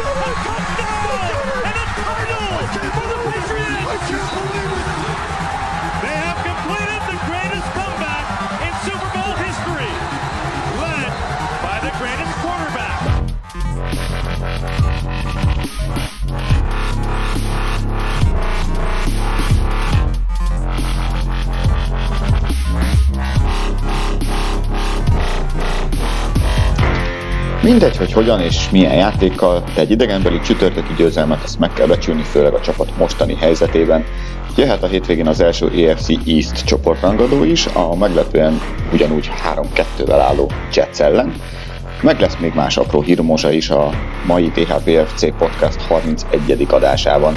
Oh, my God. Mindegy, hogy hogyan és milyen játékkal, de egy idegenbeli csütörtöki győzelmet ezt meg kell becsülni, főleg a csapat mostani helyzetében. Jöhet a hétvégén az első EFC East csoportrangadó is, a meglepően ugyanúgy 3-2-vel álló Jets ellen. Meg lesz még más apró hírmosa is a mai THPFC Podcast 31. adásában.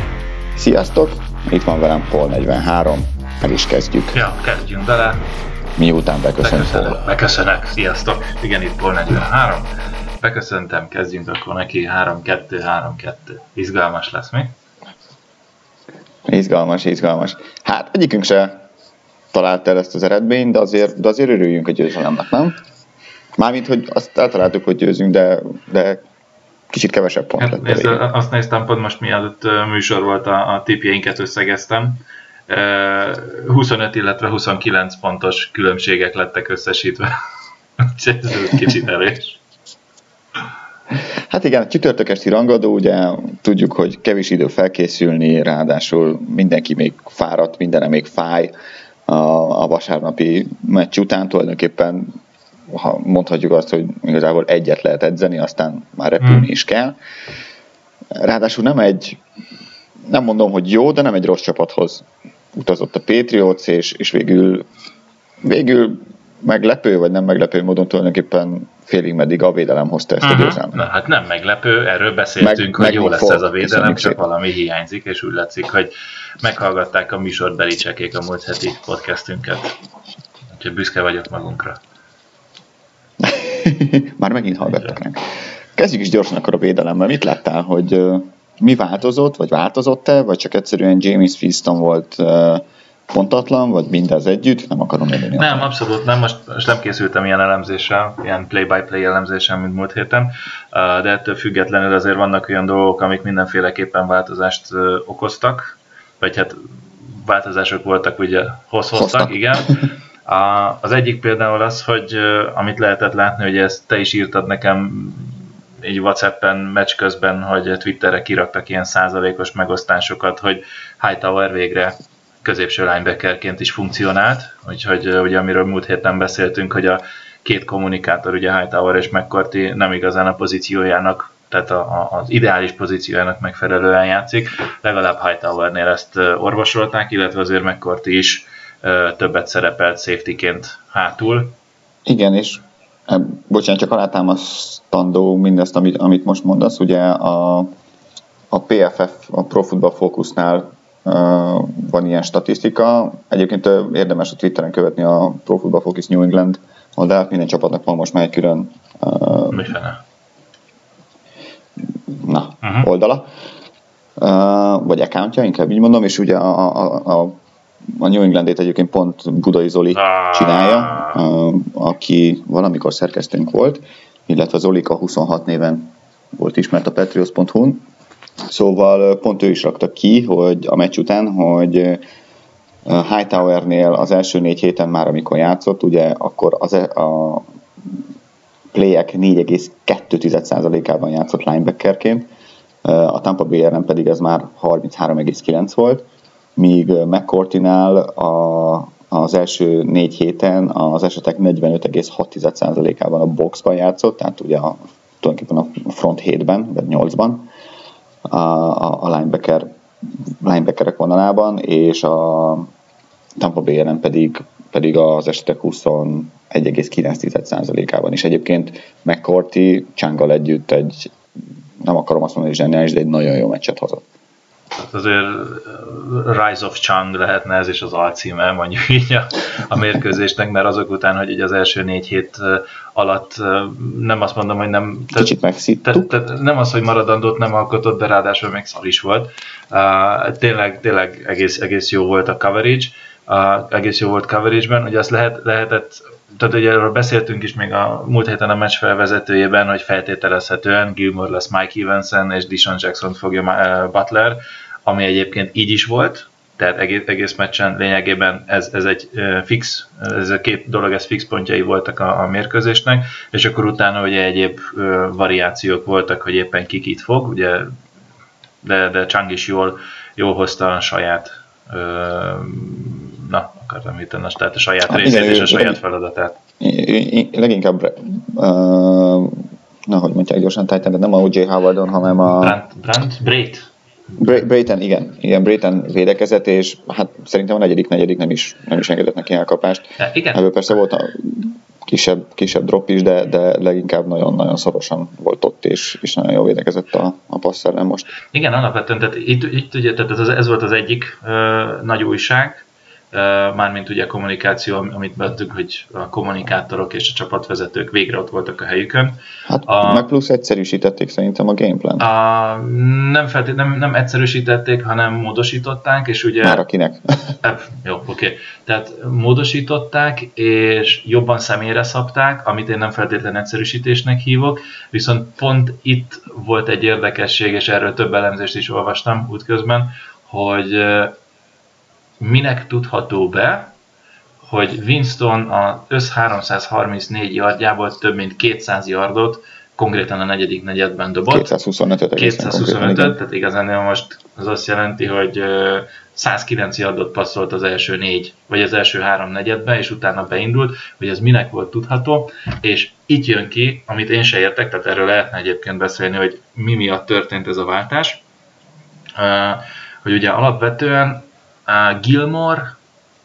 Sziasztok! Itt van velem Paul 43, meg is kezdjük. Ja, kezdjünk bele. Miután beköszönök. Beköszönök, beköszönök. Sziasztok! Igen, itt Paul 43 beköszöntem, kezdjünk akkor neki 3-2-3-2. Izgalmas lesz, mi? Izgalmas, izgalmas. Hát egyikünk se talált el ezt az eredményt, de azért, de azért örüljünk a győzelemnek, nem? Mármint, hogy azt eltaláltuk, hogy győzünk, de, de kicsit kevesebb pont hát, lett. Nézd, azt néztem pont most mielőtt műsor volt, a, a tipjeinket összegeztem. 25, illetve 29 pontos különbségek lettek összesítve. Ez kicsit erős. Hát igen, a csütörtök esti rangadó, ugye tudjuk, hogy kevés idő felkészülni, ráadásul mindenki még fáradt, mindenre még fáj a, a vasárnapi meccs után, tulajdonképpen ha mondhatjuk azt, hogy igazából egyet lehet edzeni, aztán már repülni hmm. is kell. Ráadásul nem egy, nem mondom, hogy jó, de nem egy rossz csapathoz utazott a Patriots, és, és végül, végül meglepő, vagy nem meglepő módon tulajdonképpen félig meddig a védelem hozta ezt uh-huh. a győzelmet. Na, hát nem meglepő, erről beszéltünk, meg, hogy jó lesz ez a védelem, csak valami hiányzik, és úgy látszik, hogy meghallgatták a műsorbeli csekék a múlt heti podcastünket. Úgyhogy büszke vagyok magunkra. Már megint hallgattak ránk. Kezdjük is gyorsan akkor a védelemmel. Mit láttál, hogy mi változott, vagy változott-e, vagy csak egyszerűen James Feaston volt pontatlan, vagy mindez együtt, nem akarom élni. Nem, abszolút nem, most, most nem készültem ilyen elemzéssel, ilyen play-by-play elemzéssel, mint múlt héten, de ettől függetlenül azért vannak olyan dolgok, amik mindenféleképpen változást okoztak, vagy hát változások voltak, ugye hoztak, hoztak. igen. Az egyik például az, hogy amit lehetett látni, hogy ezt te is írtad nekem így Whatsappen meccs közben, hogy Twitterre kiraktak ilyen százalékos megosztásokat, hogy Hightower végre középső linebackerként is funkcionált, úgyhogy ugye amiről múlt héten beszéltünk, hogy a két kommunikátor, ugye Hightower és McCarthy nem igazán a pozíciójának, tehát a, a, az ideális pozíciójának megfelelően játszik, legalább Hightowernél ezt orvosolták, illetve azért McCarthy is többet szerepelt safetyként hátul. Igen, és bocsánat, csak alátámasztandó mindezt, amit, amit most mondasz, ugye a, a PFF, a Pro Football Focusnál van ilyen statisztika. Egyébként érdemes a Twitteren követni a Pro Football Focus New England oldalt, minden csapatnak van most már egy külön Mifene? na, uh-huh. oldala, vagy accountja, inkább így mondom, és ugye a, a, a a New Englandét egyébként pont Budai Zoli ah. csinálja, aki valamikor szerkesztőnk volt, illetve Zolika 26 néven volt ismert a patriots.hu-n, Szóval pont ő is rakta ki, hogy a meccs után, hogy Hightowernél az első négy héten már, amikor játszott, ugye akkor az, e, a playek 4,2%-ában játszott linebackerként, a Tampa Bay ellen pedig ez már 33,9 volt, míg McCourtinál a, az első négy héten az esetek 45,6%-ában a boxban játszott, tehát ugye a, tulajdonképpen a front 7-ben, vagy 8-ban, a, a, a linebacker, linebackerek vonalában, és a Tampa Bay pedig, pedig az esetek 21,9%-ában is. Egyébként McCourty Csanggal együtt egy, nem akarom azt mondani, hogy zseniális, de egy nagyon jó meccset hozott. Hát azért Rise of Chang lehetne ez is az alcíme, mondjuk így a, a mérkőzésnek, mert azok után, hogy így az első négy hét alatt nem azt mondom, hogy nem... Kicsit megszittuk. Te, te, nem az, hogy maradandót nem alkotott, de ráadásul még szar is volt. Uh, tényleg, tényleg egész, egész jó volt a coverage, uh, egész jó volt coverage-ben, hogy azt lehet, lehetett tehát ugye erről beszéltünk is még a múlt héten a meccs felvezetőjében, hogy feltételezhetően Gilmore lesz Mike Evansen és Dishon Jackson fogja Butler, ami egyébként így is volt, tehát egész, egész meccsen lényegében ez, ez egy fix, ez a két dolog, ez fix pontjai voltak a, a mérkőzésnek, és akkor utána ugye egyéb variációk voltak, hogy éppen ki kit fog, ugye, de, de Chang is jól, jól hozta a saját na, akartam hiteni, tehát a saját hát, részét igen, és a saját feladatát. Leginkább uh, na, hogy mondják gyorsan, de nem a O.J. Howardon, hanem a... Brandt, Brandt, Brait. Brayton, igen, igen, Brayton védekezett, és hát szerintem a negyedik, negyedik nem is, nem is engedett neki elkapást. De igen. Ebből persze volt a kisebb, kisebb drop is, de, de leginkább nagyon-nagyon szorosan volt ott, és, és nagyon jól védekezett a, a passz ellen most. Igen, alapvetően, tehát itt, itt ugye, tehát ez, ez volt az egyik ö, nagy újság, mármint ugye kommunikáció, amit beadtuk, hogy a kommunikátorok és a csapatvezetők végre ott voltak a helyükön. Hát a, meg plusz egyszerűsítették szerintem a gameplan. A, nem, feltét, nem, nem egyszerűsítették, hanem módosították, és ugye... Már akinek. jó, oké. Okay. Tehát módosították, és jobban személyre szabták, amit én nem feltétlenül egyszerűsítésnek hívok, viszont pont itt volt egy érdekesség, és erről több elemzést is olvastam útközben, hogy minek tudható be, hogy Winston az össz 334 yardjából több mint 200 yardot konkrétan a negyedik negyedben dobott. 225-öt. 225 tehát igazán most az azt jelenti, hogy 109 yardot passzolt az első négy, vagy az első három negyedben, és utána beindult, hogy ez minek volt tudható, és itt jön ki, amit én se értek, tehát erről lehetne egyébként beszélni, hogy mi miatt történt ez a váltás, hogy ugye alapvetően Gilmore,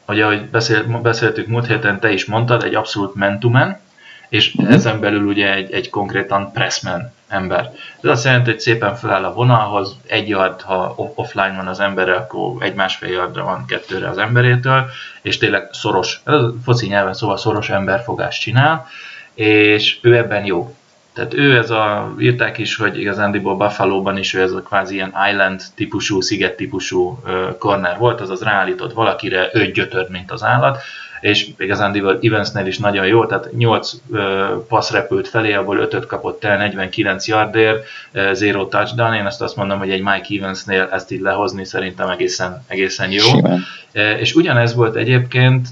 ugye, ahogy beszél, beszéltük múlt héten, te is mondtad, egy abszolút mentumen, és uh-huh. ezen belül ugye egy, egy konkrétan pressman ember. Ez azt jelenti, hogy szépen feláll a vonalhoz, egy yard, ha offline van az embere, akkor egy másfél yardra van kettőre az emberétől, és tényleg szoros, ez a foci nyelven szóval szoros emberfogást csinál, és ő ebben jó. Tehát ő ez a, írták is, hogy igazándiból Buffalo-ban is ő ez a kvázi ilyen island típusú, sziget típusú corner volt, azaz ráállított valakire, ő gyötört, mint az állat, és igazándiból Evansnél is nagyon jó, tehát 8 passz repült felé, abból 5 kapott el 49 yardért, zero touchdown, én ezt azt mondom, hogy egy Mike Evansnél ezt így lehozni szerintem egészen, egészen jó. Simán. És ugyanez volt egyébként,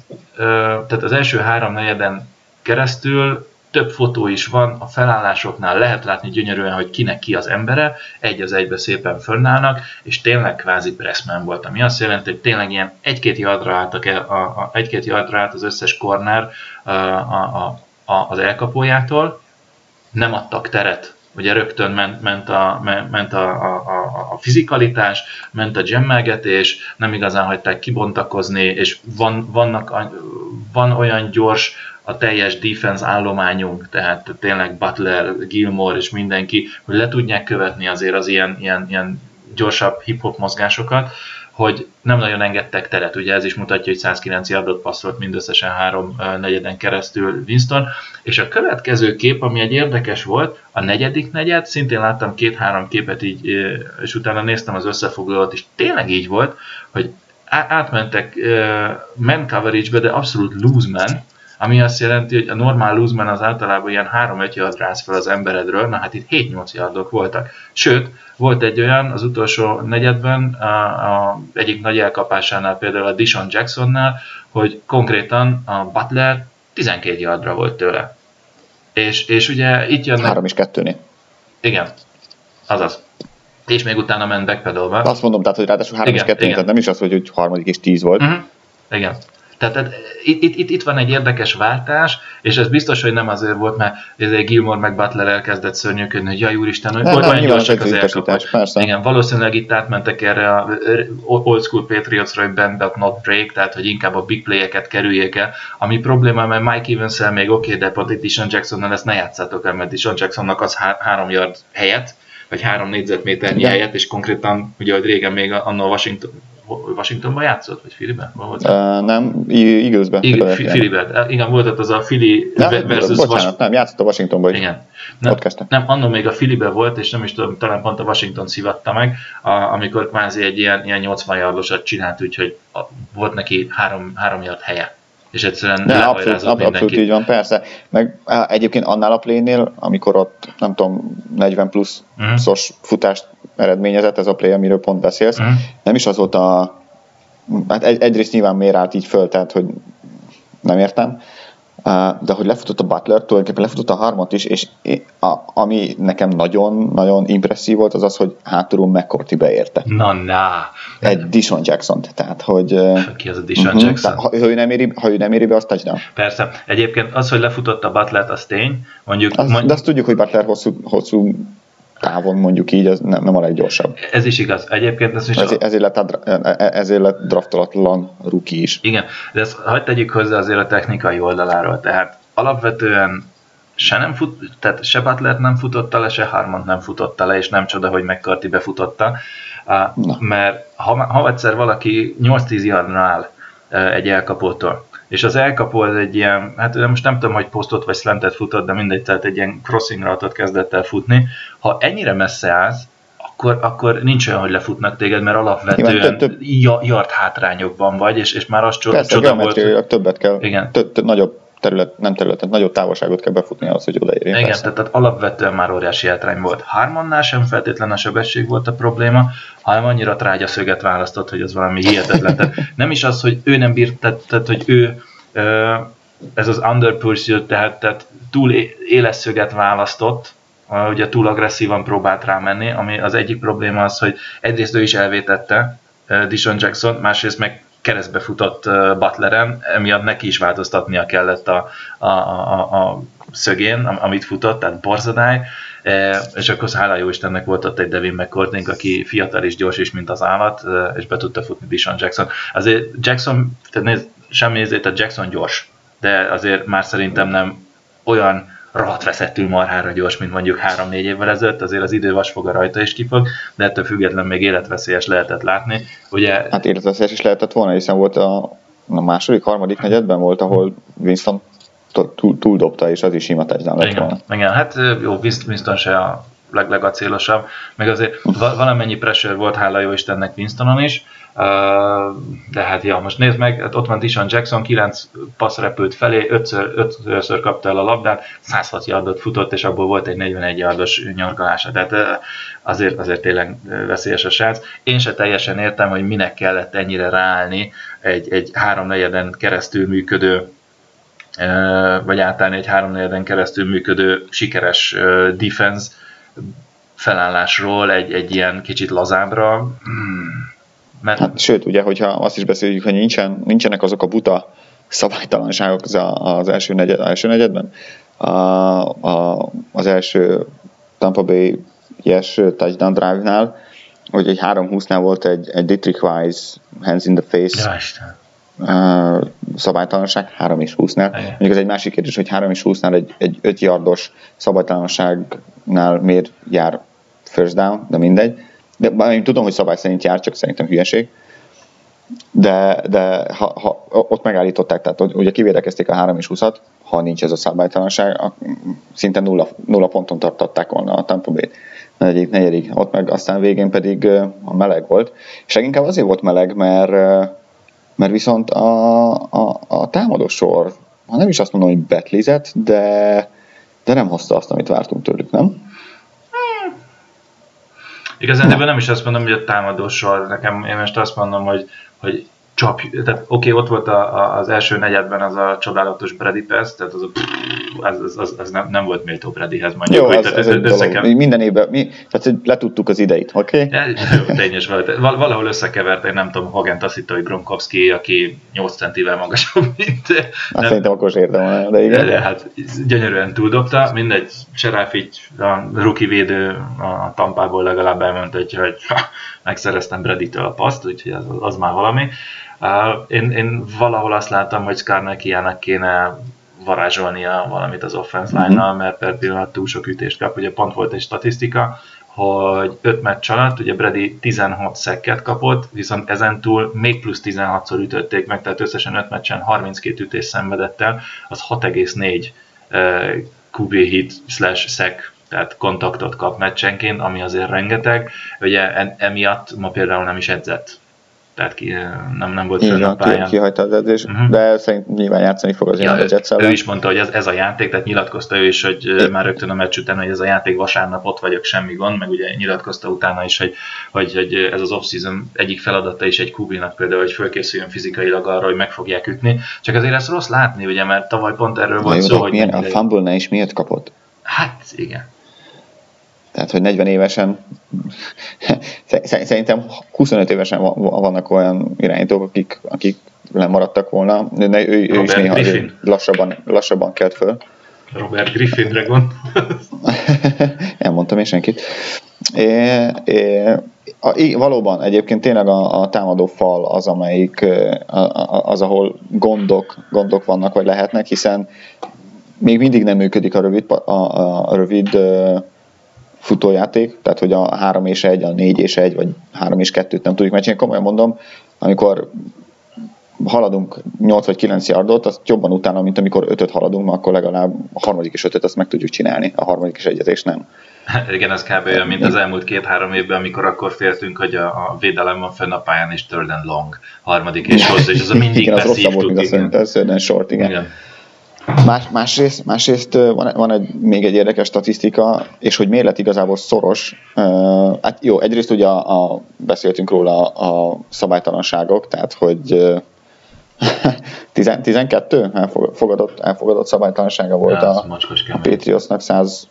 tehát az első három negyeden keresztül több fotó is van, a felállásoknál. Lehet látni gyönyörűen, hogy kinek ki az embere, egy az egybe szépen fönnállnak, és tényleg kvázi pressman volt, ami azt jelenti, hogy tényleg ilyen egy-két yardra álltak el, a, a, egy-két yardra állt az összes corner a, a, a, az elkapójától, nem adtak teret. Ugye rögtön ment, ment, a, ment a, a, a, a fizikalitás, ment a gemmelgetés, nem igazán hagyták kibontakozni, és van, vannak, van olyan gyors a teljes defense állományunk, tehát tényleg Butler, Gilmore és mindenki, hogy le tudják követni azért az ilyen, ilyen, ilyen gyorsabb hip-hop mozgásokat, hogy nem nagyon engedtek teret. Ugye ez is mutatja, hogy 109 yardot passzolt mindösszesen három negyeden keresztül Winston. És a következő kép, ami egy érdekes volt, a negyedik negyed, szintén láttam két-három képet így, és utána néztem az összefoglalót, és tényleg így volt, hogy átmentek man coverage-be, de abszolút loose man, ami azt jelenti, hogy a normál lúzman az általában ilyen 3-5 yard rász fel az emberedről, na hát itt 7-8 yardok voltak. Sőt, volt egy olyan az utolsó negyedben, a, a egyik nagy elkapásánál, például a Dishon Jacksonnál, hogy konkrétan a Butler 12 yardra volt tőle. És, és ugye itt jönnek... 3 és 2 Igen, azaz. És még utána ment backpedalba. Azt mondom, tehát, hogy ráadásul 3 és 2 tehát nem is az, hogy, hogy harmadik és 10 volt. Uh-huh. Igen. Tehát itt, itt, itt, itt van egy érdekes váltás, és ez biztos, hogy nem azért volt, mert egy Gilmore meg Butler elkezdett szörnyűködni, hogy jaj úristen, hogy nem, olyan gyorsak az elkapás. Igen, valószínűleg itt átmentek erre a old school Patriots-ra, hogy bend but not break, tehát hogy inkább a big play-eket kerüljék el. Ami probléma, mert Mike evans még oké, okay, de Dishon Jacksonnal ezt ne játszátok el, mert Dishon Jacksonnak az há- három yard helyet, vagy három négyzetméternyi helyet, és konkrétan, ugye, hogy régen még annól Washington, Washingtonban játszott, vagy Phillyben? Uh, nem, Eaglesben. Phillyben. Igen, volt ott az a nem, versus bocsánat, Was... nem, játszott a Washingtonban is. Igen. Nem, ott kezdtem. Nem, annól még a Phillyben volt, és nem is tudom, talán pont a Washington szivatta meg, a, amikor kvázi egy ilyen, ilyen 80 yardosat csinált, úgyhogy a, volt neki három, három yard helye. És egyszerűen De abszolút, abszolút így van, persze. Meg egyébként annál a plénél, amikor ott, nem tudom, 40 plusz uh-huh. szos futást eredményezett ez a play, amiről pont beszélsz, uh-huh. nem is az volt a... Hát egy, egyrészt nyilván miért állt így föl, tehát hogy nem értem, de hogy lefutott a Butler, tulajdonképpen lefutott a harmat is, és a, ami nekem nagyon-nagyon impresszív volt, az az, hogy hátulról McCourty beérte. Na, na. Egy Dishon jackson tehát hogy... Ki az a Dishon uh-huh, Jackson? Ha, ha, ő nem éri, ha ő nem éri be, azt touchdown. Persze. Egyébként az, hogy lefutott a Butler, az tény. Mondjuk, az, mond... De azt tudjuk, hogy Butler hosszú, hosszú távon mondjuk így, ez nem, nem a leggyorsabb. Ez is igaz. Egyébként ez is... Ezért, ezért, lett, e- e- ezért lett draftolatlan ruki is. Igen, de ezt hagyd tegyük hozzá azért a technikai oldaláról. Tehát alapvetően se nem fut, tehát se Butler nem futotta le, se Harmont nem futotta le, és nem csoda, hogy McCarthy befutotta, Na. mert ha, ha egyszer valaki 8-10 yardra áll egy elkapótól, és az elkapó az egy ilyen, hát most nem tudom, hogy posztot vagy slantet futott, de mindegy, tehát egy ilyen crossing rautot kezdett el futni. Ha ennyire messze állsz, akkor, akkor nincs olyan, hogy lefutnak téged, mert alapvetően több, több... yard hátrányokban vagy, és, és már az csoda, volt. Hogy... többet kell, Igen. Több, több, nagyobb terület, nem területet, nagyobb távolságot kell befutni ahhoz, hogy odaérjen. Igen, tehát, tehát, alapvetően már óriási hátrány volt. Harmannál sem feltétlen a sebesség volt a probléma, hanem annyira trágya szöget választott, hogy az valami hihetetlen. Tehát nem is az, hogy ő nem bírt, tehát, tehát hogy ő ez az under pursuit, tehát, tehát túl éles szöget választott, ugye túl agresszívan próbált rámenni, ami az egyik probléma az, hogy egyrészt ő is elvétette Dishon Jackson, másrészt meg keresztbe futott Butleren, emiatt neki is változtatnia kellett a, a, a, a szögén, amit futott, tehát borzadály, és akkor hála jó Istennek volt ott egy Devin McCourtney, aki fiatal és gyors is, mint az állat, és be tudta futni Dishon Jackson. Azért Jackson, tehát nézd, semmi ezért a Jackson gyors, de azért már szerintem nem olyan rohadt veszettül marhára gyors, mint mondjuk 3-4 évvel ezelőtt, azért az idő vasfoga rajta is kifog, de ettől függetlenül még életveszélyes lehetett látni. Ugye, hát életveszélyes is lehetett volna, hiszen volt a, a második, harmadik negyedben volt, ahol Winston túl, túl dobta, és az is sima touchdown lett volna. Igen, hát jó, Winston se a leg, legacélosabb, meg azért valamennyi pressure volt, hála jó Istennek Winstonon is, de hát ja, most nézd meg, hát ott van Dishon Jackson, 9 passz repült felé, 5-ször kapta el a labdát, 106 yardot futott, és abból volt egy 41 yardos nyargalása. Tehát azért, azért tényleg veszélyes a srác. Én se teljesen értem, hogy minek kellett ennyire ráállni egy, egy háromnegyeden keresztül működő vagy átállni egy háromnegyeden keresztül működő sikeres defense felállásról egy, egy ilyen kicsit lazábra. Hmm mert... Hát, sőt, ugye, hogyha azt is beszéljük, hogy nincsen, nincsenek azok a buta szabálytalanságok az, az első, negyed, első negyedben, a, a, az első Tampa Bay yes touchdown drive-nál, hogy egy 3-20-nál volt egy, egy Dietrich Weiss hands in the face ja, uh, szabálytalanság, 3 és 20-nál. Mondjuk ez egy másik kérdés, hogy 3 és 20-nál egy, egy 5 yardos szabálytalanságnál miért jár first down, de mindegy. De én tudom, hogy szabály szerint jár, csak szerintem hülyeség. De, de ha, ha, ott megállították, tehát ugye kivédekezték a 3 és 20-at, ha nincs ez a szabálytalanság, szinte nulla, nulla ponton tartották volna a Tampa Bay negyedik, negyedik, ott meg aztán végén pedig a meleg volt. És leginkább azért volt meleg, mert, mert viszont a, a, a támadó sor, ha nem is azt mondom, hogy betlizett, de, de nem hozta azt, amit vártunk tőlük, nem? Igazán nem is azt mondom, hogy a támadó sor, nekem én most azt mondom, hogy, hogy csap, tehát oké, okay, ott volt a, a, az első negyedben az a csodálatos Brady Pass, tehát az, a, az, az, az, az nem, nem volt méltó Bradyhez mondjuk. Jó, hogy, az, tehát, az összekev... Minden évben, mi, tehát letudtuk az ideit, oké? Okay? Ja, tényes volt. Val- valahol összekevert, én nem tudom, hitte, hogy Gronkowski, aki 8 centivel magasabb, mint... Azt nem, szerintem okos érdem, de igen. De, hát gyönyörűen túldobta, mindegy, Seráfics, a rookie védő a tampából legalább elmondta, hogy, hogy megszereztem Brady-től a paszt, úgyhogy az, az már valami. Én, én valahol azt láttam, hogy Skarnekiának kéne varázsolnia valamit az offense line-nal, mhm. mert per pillanat túl sok ütést kap. Ugye pont volt egy statisztika, hogy 5 meccs alatt, ugye Brady 16 szekket kapott, viszont ezentúl még plusz 16-szor ütötték meg, tehát összesen 5 meccsen 32 ütés szenvedett el, az 6,4 QB hit slash szek tehát kontaktot kap meccsenként, ami azért rengeteg. Ugye emiatt ma például nem is edzett tehát ki, nem, nem volt fönn a pályán. kihagyta az edzés, uh-huh. de szerint nyilván játszani fog az ja, ő, ő is mondta, hogy ez, ez a játék, tehát nyilatkozta ő is, hogy é. már rögtön a meccs után, hogy ez a játék vasárnap ott vagyok, semmi gond, meg ugye nyilatkozta utána is, hogy, hogy, hogy ez az off-season egyik feladata is egy kubinak például, hogy fölkészüljön fizikailag arra, hogy meg fogják ütni. Csak azért ezt rossz látni, ugye, mert tavaly pont erről volt szó, hogy... Milyen, a fumble is miért kapott? Hát igen. Tehát, hogy 40 évesen, szerintem 25 évesen vannak olyan irányítók, akik, akik lemaradtak volna. De ő, ő is néha lassabban, lassabban kelt föl. Robert Griffinre gond. mondtam én senkit. É, é, a, valóban egyébként tényleg a, a támadó fal az, amelyik az, ahol gondok, gondok vannak, vagy lehetnek, hiszen még mindig nem működik a rövid, a, a rövid futójáték, tehát hogy a 3 és 1, a 4 és 1, vagy 3 és 2-t nem tudjuk megcsinálni. Komolyan mondom, amikor haladunk 8 vagy 9 yardot, az jobban utána, mint amikor 5-öt haladunk, akkor legalább a harmadik és 5-öt azt meg tudjuk csinálni, a harmadik és egyet és nem. Igen, ez kb. olyan, mint az elmúlt két-három évben, amikor akkor féltünk, hogy a, a védelem van fenn a pályán, és third and long, harmadik és hosszú, és az a mindig igen, az rosszabb volt, mint a third and short, igen. igen. Más, másrészt, másrészt van, van egy, még egy érdekes statisztika, és hogy miért lett igazából szoros. Uh, hát jó, egyrészt ugye a, a, beszéltünk róla a, a szabálytalanságok, tehát hogy 12 elfogadott, elfogadott szabálytalansága volt ja, a, a Patriotsnak 105,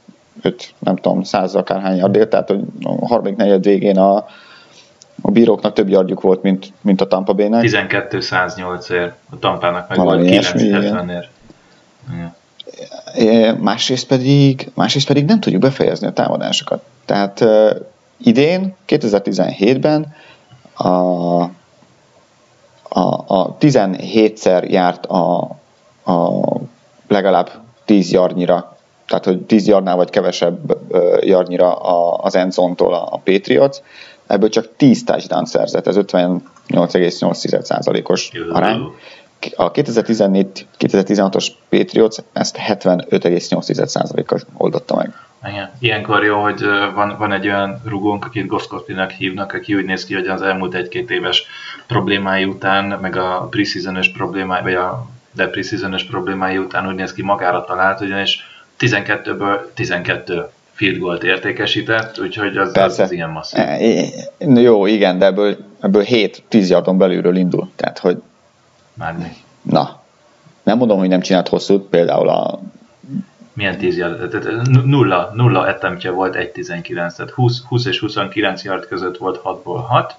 nem tudom, 100 akárhány yardért, tehát hogy a harmadik negyed végén a, a bíróknak több yardjuk volt, mint, mint a Tampa Bay-nek. 12-108 ér, a Tampának meg Valami volt 970 ér. Másrészt pedig, másrészt pedig nem tudjuk befejezni a támadásokat. Tehát uh, idén, 2017-ben a, a, a 17-szer járt a, a legalább 10 yardnyira, tehát hogy 10 yardnál vagy kevesebb yardnyira az endzone-tól a, a Patriots, ebből csak 10 touchdown szerzett, ez 58,8%-os arány a 2014-2016-os Patriots ezt 75,8%-kal oldotta meg. Igen. Ilyenkor jó, hogy van, van egy olyan rugónk, akit Goszkotinak hívnak, aki úgy néz ki, hogy az elmúlt egy-két éves problémái után, meg a preseason problémái, vagy a de preseason problémái után úgy néz ki magára talált, ugyanis 12-ből 12 field goalt értékesített, úgyhogy az, az, az ilyen masszív. E, jó, igen, de ebből, ebből 7-10 yardon belülről indul, tehát hogy mi? Na, nem mondom, hogy nem csinált hosszút, például a... Milyen 10 yard? Tehát nulla, nulla attemptje volt 1-19, tehát 20, 20 és 29 yard között volt 6-ból 6,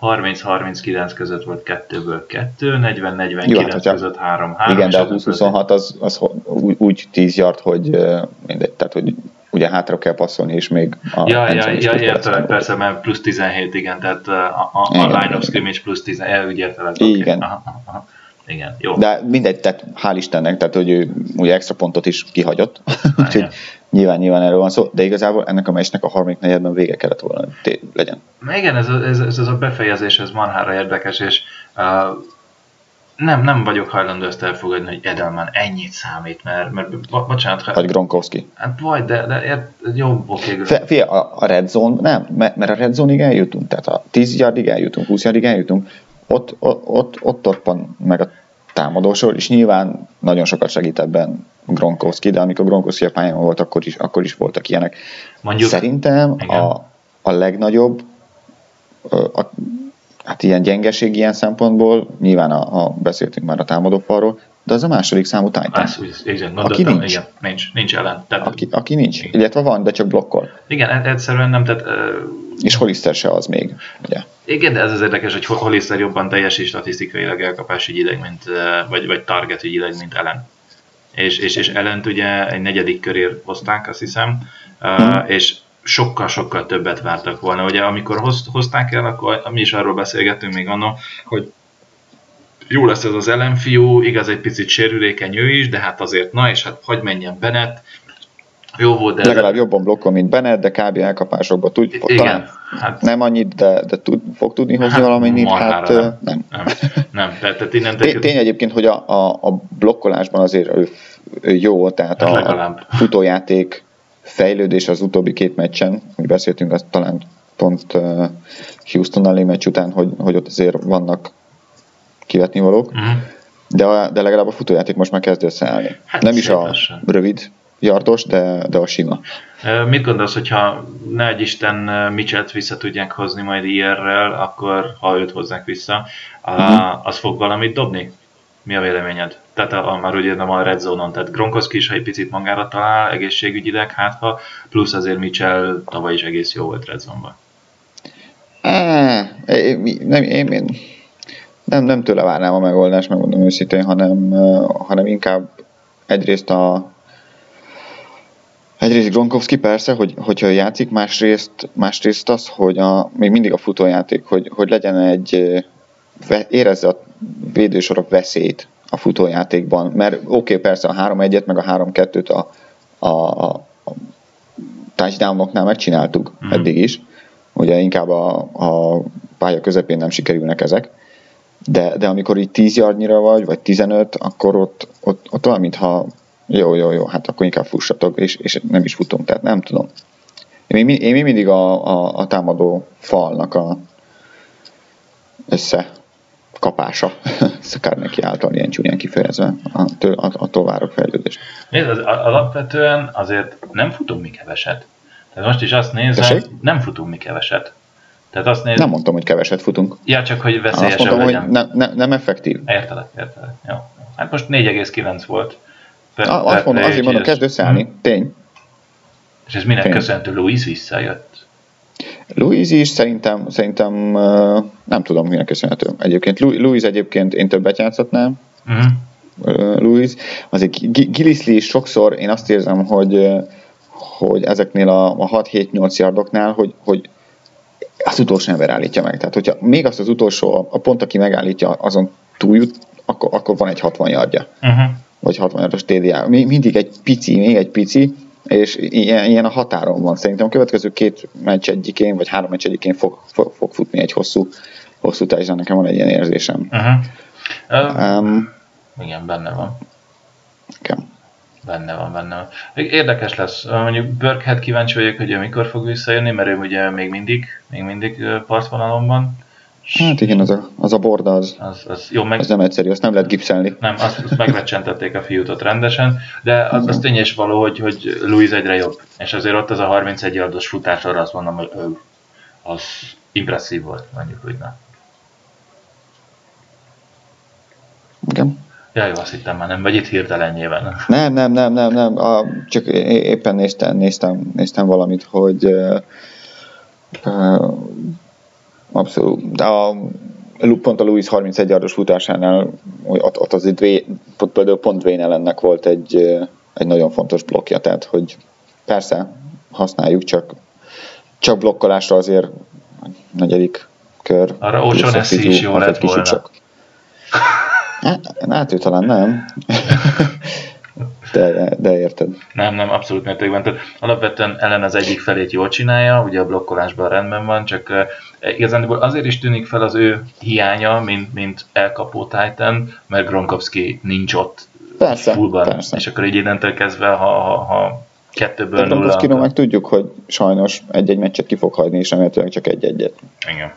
30-39 között volt 2-ből 2, 40-49 hát, között 3-3. Igen, de a 20-26 az, az úgy, úgy 10 yard, hogy mindegy, tehát hogy ugye hátra kell passzolni, és még a Ja, ja, ja értelek, persze, mert plusz 17, igen, tehát a, a, a line of scrimmage plusz 17, úgy értelek. Igen. Okay. Aha, aha. Igen, jó. De mindegy, tehát hál' Istennek, tehát hogy ő ugye extra pontot is kihagyott, úgyhogy nyilván, nyilván erről van szó, de igazából ennek a meccsnek a harmadik negyedben vége kellett volna legyen. Igen, ez, ez, ez, ez a befejezés, ez marhára érdekes, és uh, nem, nem vagyok hajlandó ezt elfogadni, hogy Edelman ennyit számít, mert, mert bocsánat. Ha, vagy Gronkowski. Hát vagy, de, de ért, jó, oké. Okay, a, a red zone, nem, mert a red zone-ig eljutunk, tehát a 10 yardig eljutunk, 20 yardig eljutunk, ott, ott, ott, ott, van meg a támadósor, és nyilván nagyon sokat segít ebben Gronkowski, de amikor Gronkowski a pályán volt, akkor is, akkor is voltak ilyenek. Mondjuk, Szerintem a, a legnagyobb a, hát ilyen gyengeség ilyen szempontból, nyilván a, a beszéltünk már a támadófalról, de az a második számú Titan. Az, igen, aki nincs. Igen, nincs, nincs ellen. Tehát, aki, aki nincs, igen. illetve van, de csak blokkol. Igen, e- egyszerűen nem, tehát... Uh, és Hollister se az még, ugye? Igen, de ez az érdekes, hogy Hollister jobban teljesít statisztikailag elkapás ügyileg, mint, vagy, vagy target ügyileg, mint ellen. És, és, és ellent ugye egy negyedik körér hozták, azt hiszem, hmm. és sokkal-sokkal többet vártak volna. Ugye amikor hoz, hozták el, akkor mi is arról beszélgettünk még annak, hogy jó lesz ez az ellenfiú, igaz egy picit sérülékeny ő is, de hát azért na, és hát hagy menjen Bennett, jó volt, de... Legalább jobban blokkol, mint Bennett, de kb. elkapásokban tud, Igen, talán hát, nem annyit, de, de tud, fog tudni hozni hát, valamennyit, hát nem. Nem, nem, nem tehát, tehát innen tény, tény egyébként, hogy a, a, a blokkolásban azért ő, ő jó, tehát hát a, a futójáték fejlődés az utóbbi két meccsen, hogy beszéltünk, az talán pont Houston ellé meccs után, hogy, hogy ott azért vannak kivetni valók, uh-huh. de, de legalább a futójáték most már kezd összeállni. Hát Nem is a rövid yardos, de, de a sima. Mit gondolsz, hogyha ne egy Isten Mitchell-t vissza tudják hozni majd IR-rel, akkor ha őt hozzák vissza, uh-huh. az fog valamit dobni? Mi a véleményed? Tehát a, a, már ugye nem a red zone-on, tehát Gronkowski is, ha egy picit magára talál, egészségügyileg, hát ha, plusz azért Mitchell tavaly is egész jó volt red zone-ban. Nem, én, én, nem, nem tőle várnám a megoldást, megmondom őszintén, hanem, hanem inkább egyrészt a Egyrészt Gronkowski persze, hogy, hogyha játszik, másrészt, másrészt az, hogy a, még mindig a futójáték, hogy, hogy legyen egy, érezze a védősorok veszélyt a futójátékban, mert oké, okay, persze a 3-1-et, meg a 3-2-t a, a, a touchdownoknál megcsináltuk mm. eddig is, ugye inkább a, a pálya közepén nem sikerülnek ezek, de, de amikor így 10 yardnyira vagy, vagy 15, akkor ott, ott, ott olyan, mintha jó, jó, jó, hát akkor inkább fussatok, és, és nem is futunk, tehát nem tudom. Én, én, én mindig a, a, a támadó falnak a össze kapása, szakár neki által ilyen csúnyán kifejezve, attól várok fejlődést. Nézd, az, alapvetően azért nem futunk mi keveset. Tehát most is azt nézem, Tessék? nem futunk mi keveset. Tehát azt néz... Nem mondtam, hogy keveset futunk. Ja, csak hogy veszélyesebb azt mondom, legyen. hogy ne, ne, nem effektív. Értelek, értelek. Jó. Hát most 4,9 volt. Per, azt mondom, azért mondom, kezd összeállni. Hmm. Tény. És ez minek Tény. köszönhető? Louis visszajött? Louis is szerintem, szerintem nem tudom, minek köszönhető. Egyébként Louis egyébként én többet játszhatnám. Uh-huh. Louis. Azért Gillisley is sokszor én azt érzem, hogy hogy ezeknél a, a 6-7-8 yardoknál, hogy, hogy az utolsó ember állítja meg. Tehát, hogyha még azt az utolsó, a pont, aki megállítja, azon túljut, akkor, akkor van egy 60 yardja. Uh-huh. Vagy 60 yardos TDA. Mindig egy pici, még egy pici, és ilyen, ilyen a határon van. Szerintem a következő két meccs egyikén, vagy három meccs egyikén fog, fog, fog futni egy hosszú, hosszú tárgyal. Nekem van egy ilyen érzésem. Uh-huh. Um, igen, benne van. Okay. Benne van, benne van. Érdekes lesz. Mondjuk Burkhead kíváncsi vagyok, hogy mikor fog visszajönni, mert ő ugye még mindig, még mindig partvonalon van. Hát igen, az a, az a borda az, az, az, jó, meg, az nem egyszerű, azt nem lehet gipszelni. Nem, azt, azt megvecsentették a fiút ott rendesen, de az, az tény való, hogy, hogy Louis egyre jobb. És azért ott az a 31 yardos futás, arra azt mondom, hogy ő, az impresszív volt, mondjuk úgy. Na. Igen. Ja, jó, azt hittem már nem vagy itt hirtelen nyilván. Nem, nem, nem, nem, nem. A, csak éppen néztem, néztem, néztem valamit, hogy uh, uh, abszolút, de a, pont a Louis 31 yardos futásánál ott, ott az itt pont, pont Dwayne ellennek volt egy, egy nagyon fontos blokkja, tehát hogy persze használjuk, csak, csak blokkolásra azért a negyedik kör. Arra Ocean is jó lett volna. Csak. Hát, hát ő talán nem. De, de érted. Nem, nem, abszolút mértékben. Tehát alapvetően ellen az egyik felét jól csinálja, ugye a blokkolásban rendben van, csak uh, igazán azért is tűnik fel az ő hiánya, mint, mint elkapó Titan, mert Gronkowski nincs ott persze, fullban. Persze. És akkor így innentől kezdve, ha, ha, ha kettőből nulla... Gronkowski meg tudjuk, hogy sajnos egy-egy meccset ki fog hagyni, és remélhetőleg csak egy-egyet. Igen.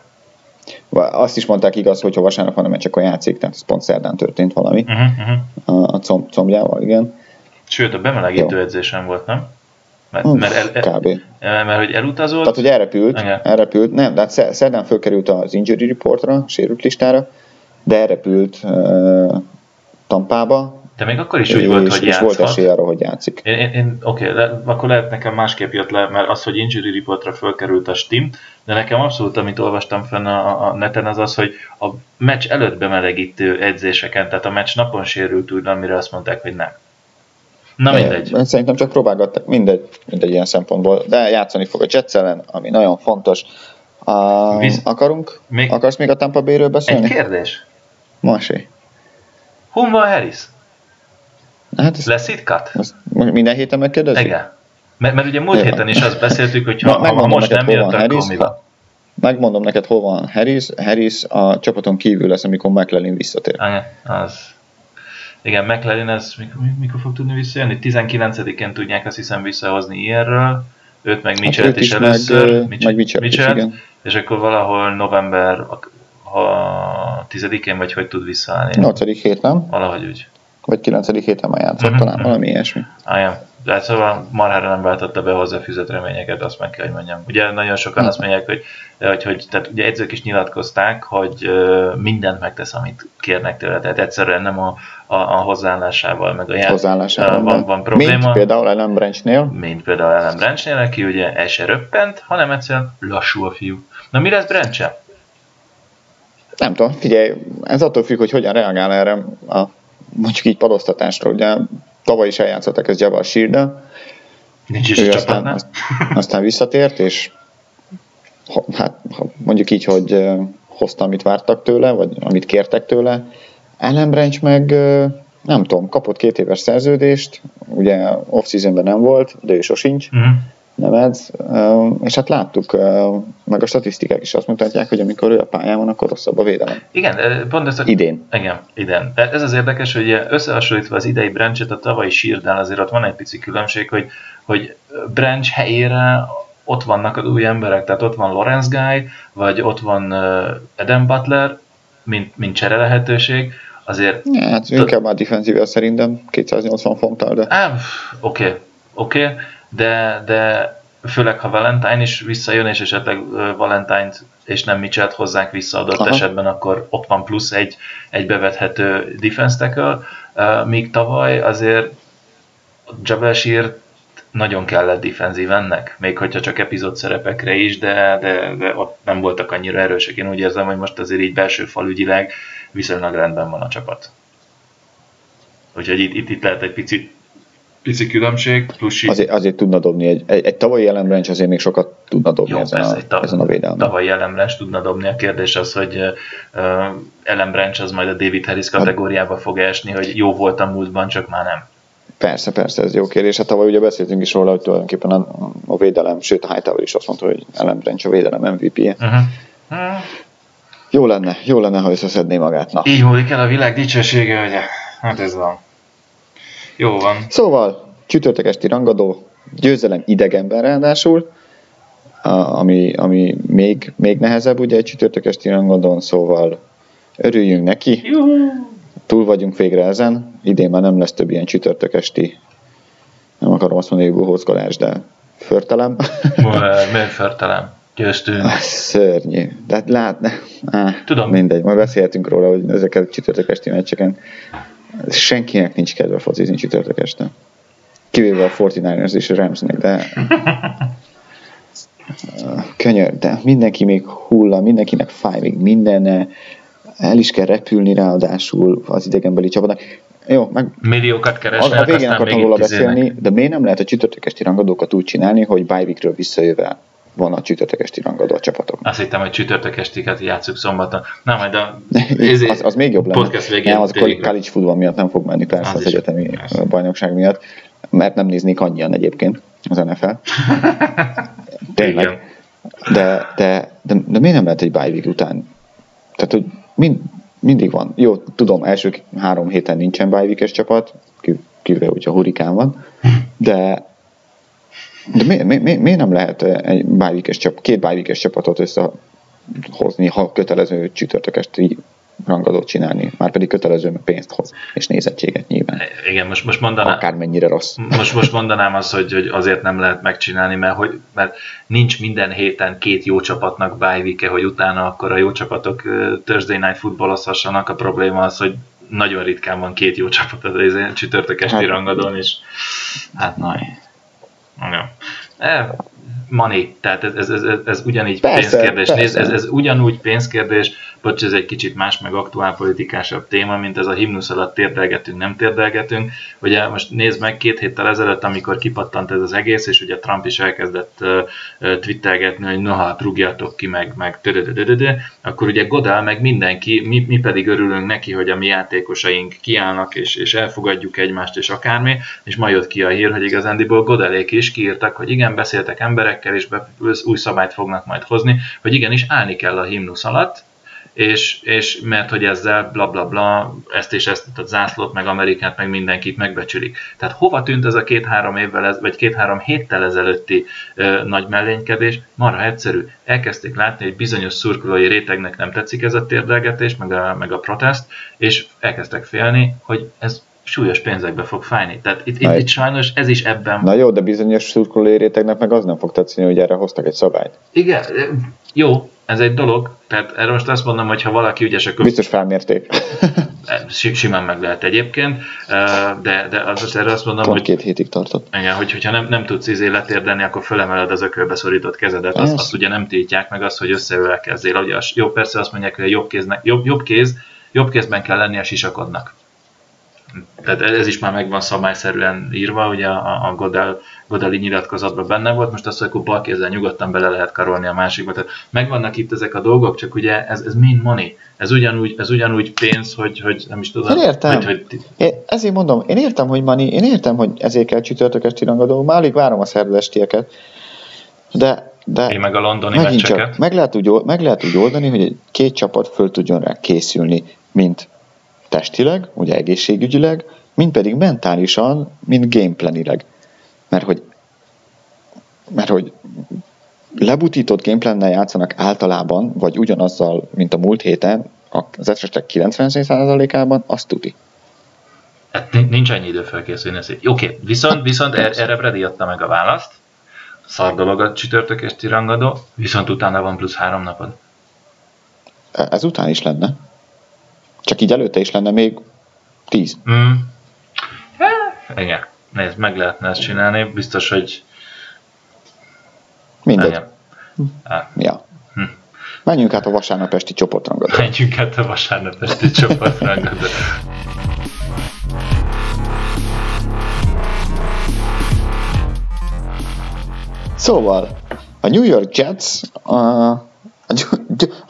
Azt is mondták igaz, hogy ha vasárnap van a meccs, akkor játszik, tehát ez pont szerdán történt valami uh-huh. a comb, combjával, igen. Sőt, a bemelegítő Jó. edzésen volt, nem? Mert, Uf, mert, el, kb. Mert, hogy elutazott. Tehát, hogy elrepült, igen. elrepült, nem, de hát szerdán fölkerült az injury reportra, sérült listára, de elrepült uh, Tampába, de még akkor is úgy és, volt, hogy és játszhat. volt esély arra, hogy játszik. Én, én, én oké, okay, akkor lehet nekem másképp jött le, mert az, hogy injury reportra fölkerült a Steam, de nekem abszolút, amit olvastam fenn a, a neten, az az, hogy a meccs előtt bemelegítő edzéseken, tehát a meccs napon sérült úgy, amire azt mondták, hogy nem. Na mindegy. Én, szerintem csak próbálgattak, mindegy, mindegy ilyen szempontból, de játszani fog a Jets ellen, ami nagyon fontos. Uh, Visz... Akarunk? Még... Akarsz még a Tampa Bay-ről beszélni? Egy kérdés. Masé. Hon van Harris? Hát ez, Lesz itt cut? minden héten megkérdezik? Igen. Mert, mert ugye múlt héten is azt beszéltük, hogy ha, ha, ha most nem jött, akkor mi van? Megmondom neked, hol van Harris. Harris a csapaton kívül lesz, amikor McLaren visszatér. Anya, az. Igen, McLaren ez mikor, mikor fog tudni visszajönni? 19-én tudják azt hiszem visszahozni ilyenről. őt meg Mitchell is, is először, meg, Mitchell, meg Mitchell, Mitchell is, igen. és akkor valahol november a tizedikén, vagy hogy tud visszaállni? 8. hét, nem? Valahogy úgy. Vagy 9. héten már játszott, uh-huh. talán valami ilyesmi. Ah, ja. De hát szóval marhára nem váltotta be hozzá fűzött reményeket, azt meg kell, hogy mondjam. Ugye nagyon sokan azt mondják, hogy, hogy, hogy tehát ugye edzők is nyilatkozták, hogy mindent megtesz, amit kérnek tőle. Tehát egyszerűen nem a, a, a hozzáállásával, meg a hozzáállásával van, van probléma. Mint például Ellen Branchnél. Mint például Ellen Branchnél, aki ugye el se röppent, hanem egyszerűen lassú a fiú. Na mi lesz Branch? Nem tudom, figyelj, ez attól függ, hogy hogyan reagál erre a mondjuk így padoztatásra. Ugye tavaly is eljátszottak ez Jabba Shield Nincs is aztán, aztán visszatért, és hát mondjuk így, hogy hozta, amit vártak tőle, vagy amit kértek tőle. Ellen Branch meg nem tudom, kapott két éves szerződést, ugye off-seasonben nem volt, de ő sosincs, uh-huh ez. És hát láttuk, meg a statisztikák is azt mutatják, hogy amikor ő a pályán van, akkor rosszabb a védelem. Igen, pont ezt a... Idén. Igen, idén. Ez az érdekes, hogy összehasonlítva az idei Branchet a tavalyi sírdál, azért ott van egy pici különbség, hogy, hogy Branch helyére ott vannak az új emberek, tehát ott van Lorenz Guy, vagy ott van Adam Butler, mint, mint csere lehetőség, azért... Ja, hát inkább már defensível szerintem, 280 fonttal, de... Oké, oké, okay, okay de, de főleg ha Valentine is visszajön, és esetleg Valentine-t és nem Mitchell-t hozzánk vissza adott Aha. esetben, akkor ott van plusz egy, egy bevethető defense tackle, míg tavaly azért Shear nagyon kellett defenzívennek, még hogyha csak epizód szerepekre is, de, de, de ott nem voltak annyira erősek. Én úgy érzem, hogy most azért így belső falügyileg viszonylag rendben van a csapat. Úgyhogy itt, itt, itt lehet egy picit pici különbség, plusz azért, azért tudna dobni, egy, egy, egy tavalyi elembrancs azért még sokat tudna dobni Jó, ezen, persze, a, tav- ezen a védelmen. Tavalyi elembrancs tudna dobni, a kérdés az, hogy uh, elembrancs az majd a David Harris kategóriába hát, fog esni, hogy jó volt a múltban, csak már nem. Persze, persze, ez jó kérdés. Hát tavaly ugye beszéltünk is róla, hogy tulajdonképpen a, a védelem, sőt a Hightower is azt mondta, hogy Ellen Branch a védelem MVP-je. Uh-huh. Uh-huh. Jó lenne, jó lenne, ha összeszedné magát. Na. Így múlik el a világ dicsősége, hogy hát ez van. Jó van. Szóval, csütörtök esti rangadó, győzelem idegenben ráadásul, ami, ami még, még nehezebb ugye egy csütörtök esti rangadón, szóval örüljünk neki. Juhu. Túl vagyunk végre ezen. Idén már nem lesz több ilyen csütörtök esti, nem akarom azt mondani, hogy buhózkodás, de förtelem. Miért förtelem? Győztünk. Ah, szörnyű. De hát látna. Ah, Tudom. Mindegy, majd beszélhetünk róla, hogy ezeket a csütörtök esti meccseken senkinek nincs kedve focizni csütörtök este. Kivéve a 49ers és a Ramsnek, de könyör, de mindenki még hulla, mindenkinek fáj, még minden el is kell repülni ráadásul az idegenbeli csapatnak. Jó, meg milliókat keresnek, a, a végén akartam róla beszélni, de miért nem lehet a csütörtök esti rangadókat úgy csinálni, hogy bye visszajöve van a csütörtök esti rangadó a csapatok. Azt hittem, hogy csütörtök estiket játszuk szombaton. Na, majd a az, az, még jobb lenne. Podcast végén nem, az college football miatt nem fog menni persze az, az egyetemi persze. bajnokság miatt, mert nem néznék annyian egyébként az NFL. Tényleg. De, de, de, de, miért nem lehet egy bye week után? Tehát, hogy mind, mindig van. Jó, tudom, első három héten nincsen bye csapat, kivéve, hogyha hurikán van, de de mi, mi, mi, miért nem lehet egy bájvikes csap, két bájvikes csapatot összehozni, ha kötelező csütörtök esti rangadót csinálni, már pedig kötelező pénzt hoz, és nézettséget nyilván. Igen, most, most mondanám... Akármennyire rossz. Most, most mondanám azt, hogy, hogy azért nem lehet megcsinálni, mert, hogy, mert nincs minden héten két jó csapatnak bájvike, hogy utána akkor a jó csapatok Thursday Night Footballozhassanak. A probléma az, hogy nagyon ritkán van két jó csapat az csütörtök esti hát, rangadón, és hát nagy. Ja. Eh, money, tehát ez, ez, ez, ez ugyanígy persze, pénzkérdés. Persze. Nézd, ez, ez ugyanúgy pénzkérdés, bocs, ez egy kicsit más, meg aktuálpolitikásabb téma, mint ez a himnusz alatt térdelgetünk, nem térdelgetünk. Ugye most nézd meg két héttel ezelőtt, amikor kipattant ez az egész, és ugye Trump is elkezdett uh, twittelgetni, hogy noha, hát rúgjátok ki, meg, meg akkor ugye Godál, meg mindenki, mi, mi pedig örülünk neki, hogy a mi játékosaink kiállnak, és, és elfogadjuk egymást, és akármi, és majd jött ki a hír, hogy igazándiból Godalék is kiírtak, hogy igen, beszéltek emberekkel, és be, új szabályt fognak majd hozni, hogy igenis állni kell a himnusz alatt, és, és mert hogy ezzel bla bla bla, ezt és ezt a zászlót, meg Amerikát, meg mindenkit megbecsülik. Tehát hova tűnt ez a két-három évvel, vagy két-három héttel ezelőtti ö, nagy mellénykedés? Marha egyszerű. Elkezdték látni, hogy bizonyos szurkolói rétegnek nem tetszik ez a térdelgetés, meg a, meg a protest, és elkezdtek félni, hogy ez súlyos pénzekbe fog fájni. Tehát itt, itt, itt sajnos ez is ebben... Na jó, de bizonyos szurkolói rétegnek meg az nem fog tetszeni, hogy erre hoztak egy szabályt. Igen, jó, ez egy dolog, tehát erről most azt mondom, hogy ha valaki ügyes, akkor... Biztos felmérték. Simán meg lehet egyébként, de, de az, erre azt mondom, Pont hogy... két hétig tartott. Igen, hogy, hogyha nem, nem tudsz izé letérdelni, akkor fölemeled az ökölbe szorított kezedet, azt, azt ugye nem tiltják meg azt, hogy összeülelkezzél. Ugye, jó, persze azt mondják, hogy a jobb, kéznek, jobb, jobb, kéz, jobb kézben kell lenni a sisakodnak tehát ez is már megvan szabályszerűen írva, ugye a, a Godel, Godeli nyilatkozatban benne volt, most azt, hogy akkor balkézzel nyugodtan bele lehet karolni a másikba. Tehát megvannak itt ezek a dolgok, csak ugye ez, ez mind money. Ez ugyanúgy, ez ugyanúgy pénz, hogy, hogy nem is tudom. Én értem. Hogy, hogy... Én, ezért mondom, én értem, hogy money, én értem, hogy ezért kell csütörtök esti rangadó, már alig várom a szerdestieket. De, de én meg a londoni meccseket. Csak, meg, lehet úgy, meg lehet úgy oldani, hogy két csapat föl tudjon rá készülni, mint testileg, ugye egészségügyileg, mint pedig mentálisan, mint gameplanileg. Mert hogy, mert hogy lebutított gameplannel játszanak általában, vagy ugyanazzal, mint a múlt héten, az esetek 90%-ában, azt tuti. Hát nincs ennyi idő felkészülni. Oké, okay. viszont, viszont er- erre Brady adta meg a választ. Szar dolog a csütörtök és tirangadó, viszont utána van plusz három napod. Ez után is lenne. Csak így előtte is lenne még tíz. Mm. Ja, igen, nézd, meg lehetne ezt csinálni, biztos, hogy... Mindegy. Ja. ja. Hm. Menjünk át a vasárnap esti csoportrangadóra. Menjünk át a vasárnap esti csoportrangadóra. Szóval, a New York Jets a a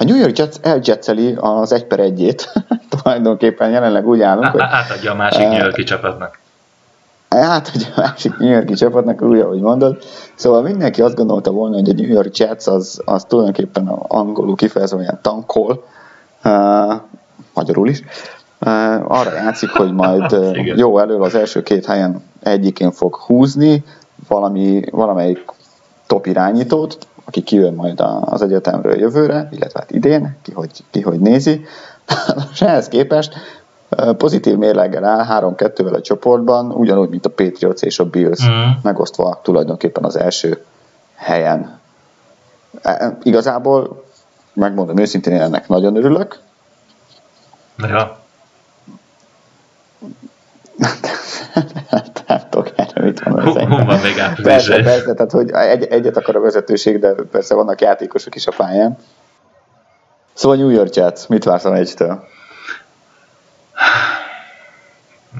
New York Jets eljetseli az 1 per 1 tulajdonképpen jelenleg úgy állunk, hogy... Átadja a másik New Yorki csapatnak. Átadja a másik New Yorki csapatnak, úgy, ahogy mondod. Szóval mindenki azt gondolta volna, hogy a New York Jets az, az tulajdonképpen a angolul kifejezve olyan tankol, uh, magyarul is, uh, arra játszik, hogy majd uh, jó elől az első két helyen egyikén fog húzni, valami, valamelyik top irányítót, aki kijön majd az egyetemről jövőre, illetve hát idén, ki hogy, ki hogy nézi. És ehhez képest pozitív mérleggel áll 3-2-vel a csoportban, ugyanúgy, mint a Patriots és a Bills, mm. megosztva tulajdonképpen az első helyen. E, igazából, megmondom őszintén, én ennek nagyon örülök. Ja. mit mondani. Hol van még Persze, persze, tehát hogy egy, egyet akar a vezetőség, de persze vannak játékosok is a pályán. Szóval New York Jets, mit vársz a meccs-től?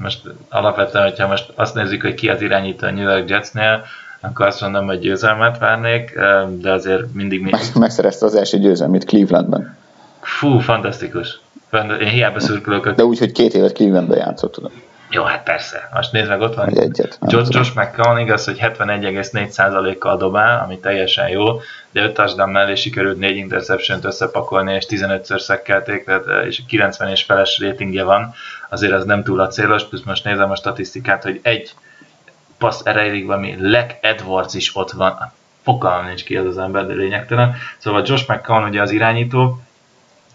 Most alapvetően, hogyha most azt nézzük, hogy ki az irányító a New York Jetsnél, akkor azt mondom, hogy győzelmet várnék, de azért mindig... Meg, megszerezte az első győzelmét Clevelandben. Fú, fantasztikus. Én hiába szurkolok. De úgy, hogy két évet Clevelandben játszott, tudom. Jó, hát persze. Most nézd meg, ott van egyet, Josh, Josh McCown, igaz, hogy 71,4%-kal dobál, ami teljesen jó, de 5 touchdown mellé sikerült 4 interception összepakolni, és 15-ször szekkelték, tehát, eh, és 90 és feles ratingje van, azért az nem túl a célos, plusz most nézem a statisztikát, hogy egy passz erejéig ami Lek Edwards is ott van, fogalmam nincs ki az az ember, de lényegtelen. Szóval Josh McCown ugye az irányító,